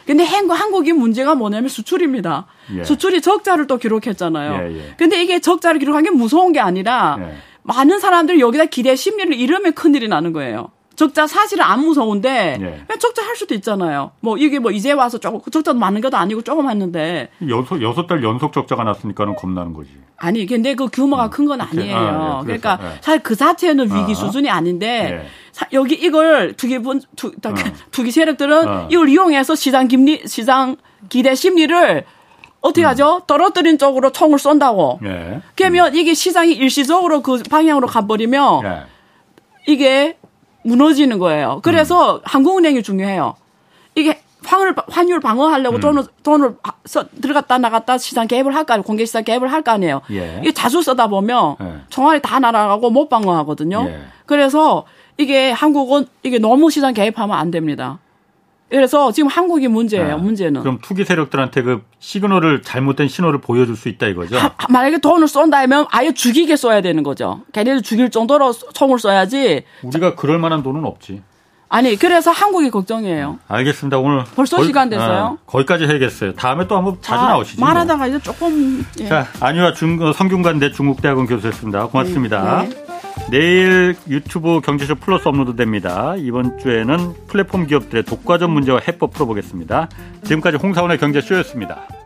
Speaker 3: 근데 한국, 한국이 문제가 뭐냐면 수출입니다.
Speaker 1: 예.
Speaker 3: 수출이 적자를 또 기록했잖아요.
Speaker 1: 예, 예.
Speaker 3: 근데 이게 적자를 기록한 게 무서운 게 아니라
Speaker 1: 예.
Speaker 3: 많은 사람들이 여기다 기대 심리를 잃으면 큰일이 나는 거예요. 적자 사실은 안 무서운데
Speaker 1: 예.
Speaker 3: 그냥 적자 할 수도 있잖아요. 뭐 이게 뭐 이제 와서 조금 적자도 많은 것도 아니고 조금 했는데
Speaker 1: 여섯 여섯 달 연속 적자가 났으니까는 겁나는 거지.
Speaker 3: 아니 근데 그 규모가 큰건
Speaker 1: 그치.
Speaker 3: 아니에요.
Speaker 1: 아, 예,
Speaker 3: 그러니까
Speaker 1: 예.
Speaker 3: 사실 그 자체는 위기
Speaker 1: 아.
Speaker 3: 수준이 아닌데
Speaker 1: 예.
Speaker 3: 사- 여기 이걸 투기 분 투, 다-
Speaker 1: 어. [LAUGHS]
Speaker 3: 투기 세력들은
Speaker 1: 어.
Speaker 3: 이걸 이용해서 시장 김리 시장 기대 심리를 어떻게 하죠? 떨어뜨린 쪽으로 총을 쏜다고.
Speaker 1: 음. 예.
Speaker 3: 그러면 이게 시장이 일시적으로 그 방향으로 가버리면
Speaker 1: 예.
Speaker 3: 이게 무너지는 거예요. 그래서 한국은행이 중요해요. 이게 환율, 환율 방어하려고 돈을, 돈을 써, 들어갔다 나갔다 시장 개입을 할거 아니에요. 공개 시장 개입을 할 거 아니에요.
Speaker 1: 예.
Speaker 3: 이게 자주 쓰다 보면
Speaker 1: 예.
Speaker 3: 총알이 다 날아가고 못 방어하거든요.
Speaker 1: 예.
Speaker 3: 그래서 이게 한국은 이게 너무 시장 개입하면 안 됩니다. 그래서 지금 한국이 문제예요.
Speaker 1: 아,
Speaker 3: 문제는.
Speaker 1: 그럼 투기 세력들한테 그 시그널을 잘못된 신호를 보여줄 수 있다 이거죠.
Speaker 3: 하- 만약에 돈을 쏜다면 아예 죽이게 써야 되는 거죠. 걔네들 죽일 정도로 총을 쏴야지.
Speaker 1: 우리가 그럴 만한 돈은 없지.
Speaker 3: 아니, 그래서 한국이 걱정이에요.
Speaker 1: 알겠습니다. 오늘
Speaker 3: 벌써 시간 됐어요?
Speaker 1: 아, 거기까지 해야겠어요. 다음에 또 한번 자주
Speaker 3: 아,
Speaker 1: 나오시죠. 뭐.
Speaker 3: 말하다가 이제 조금. 예.
Speaker 1: 자, 안유화 중, 어, 성균관대 중국대학원 교수였습니다. 고맙습니다.
Speaker 3: 네.
Speaker 1: 내일 유튜브 경제쇼 플러스 업로드 됩니다. 이번 주에는 플랫폼 기업들의 독과점 문제와 해법 풀어보겠습니다. 지금까지 홍사원의 경제쇼였습니다.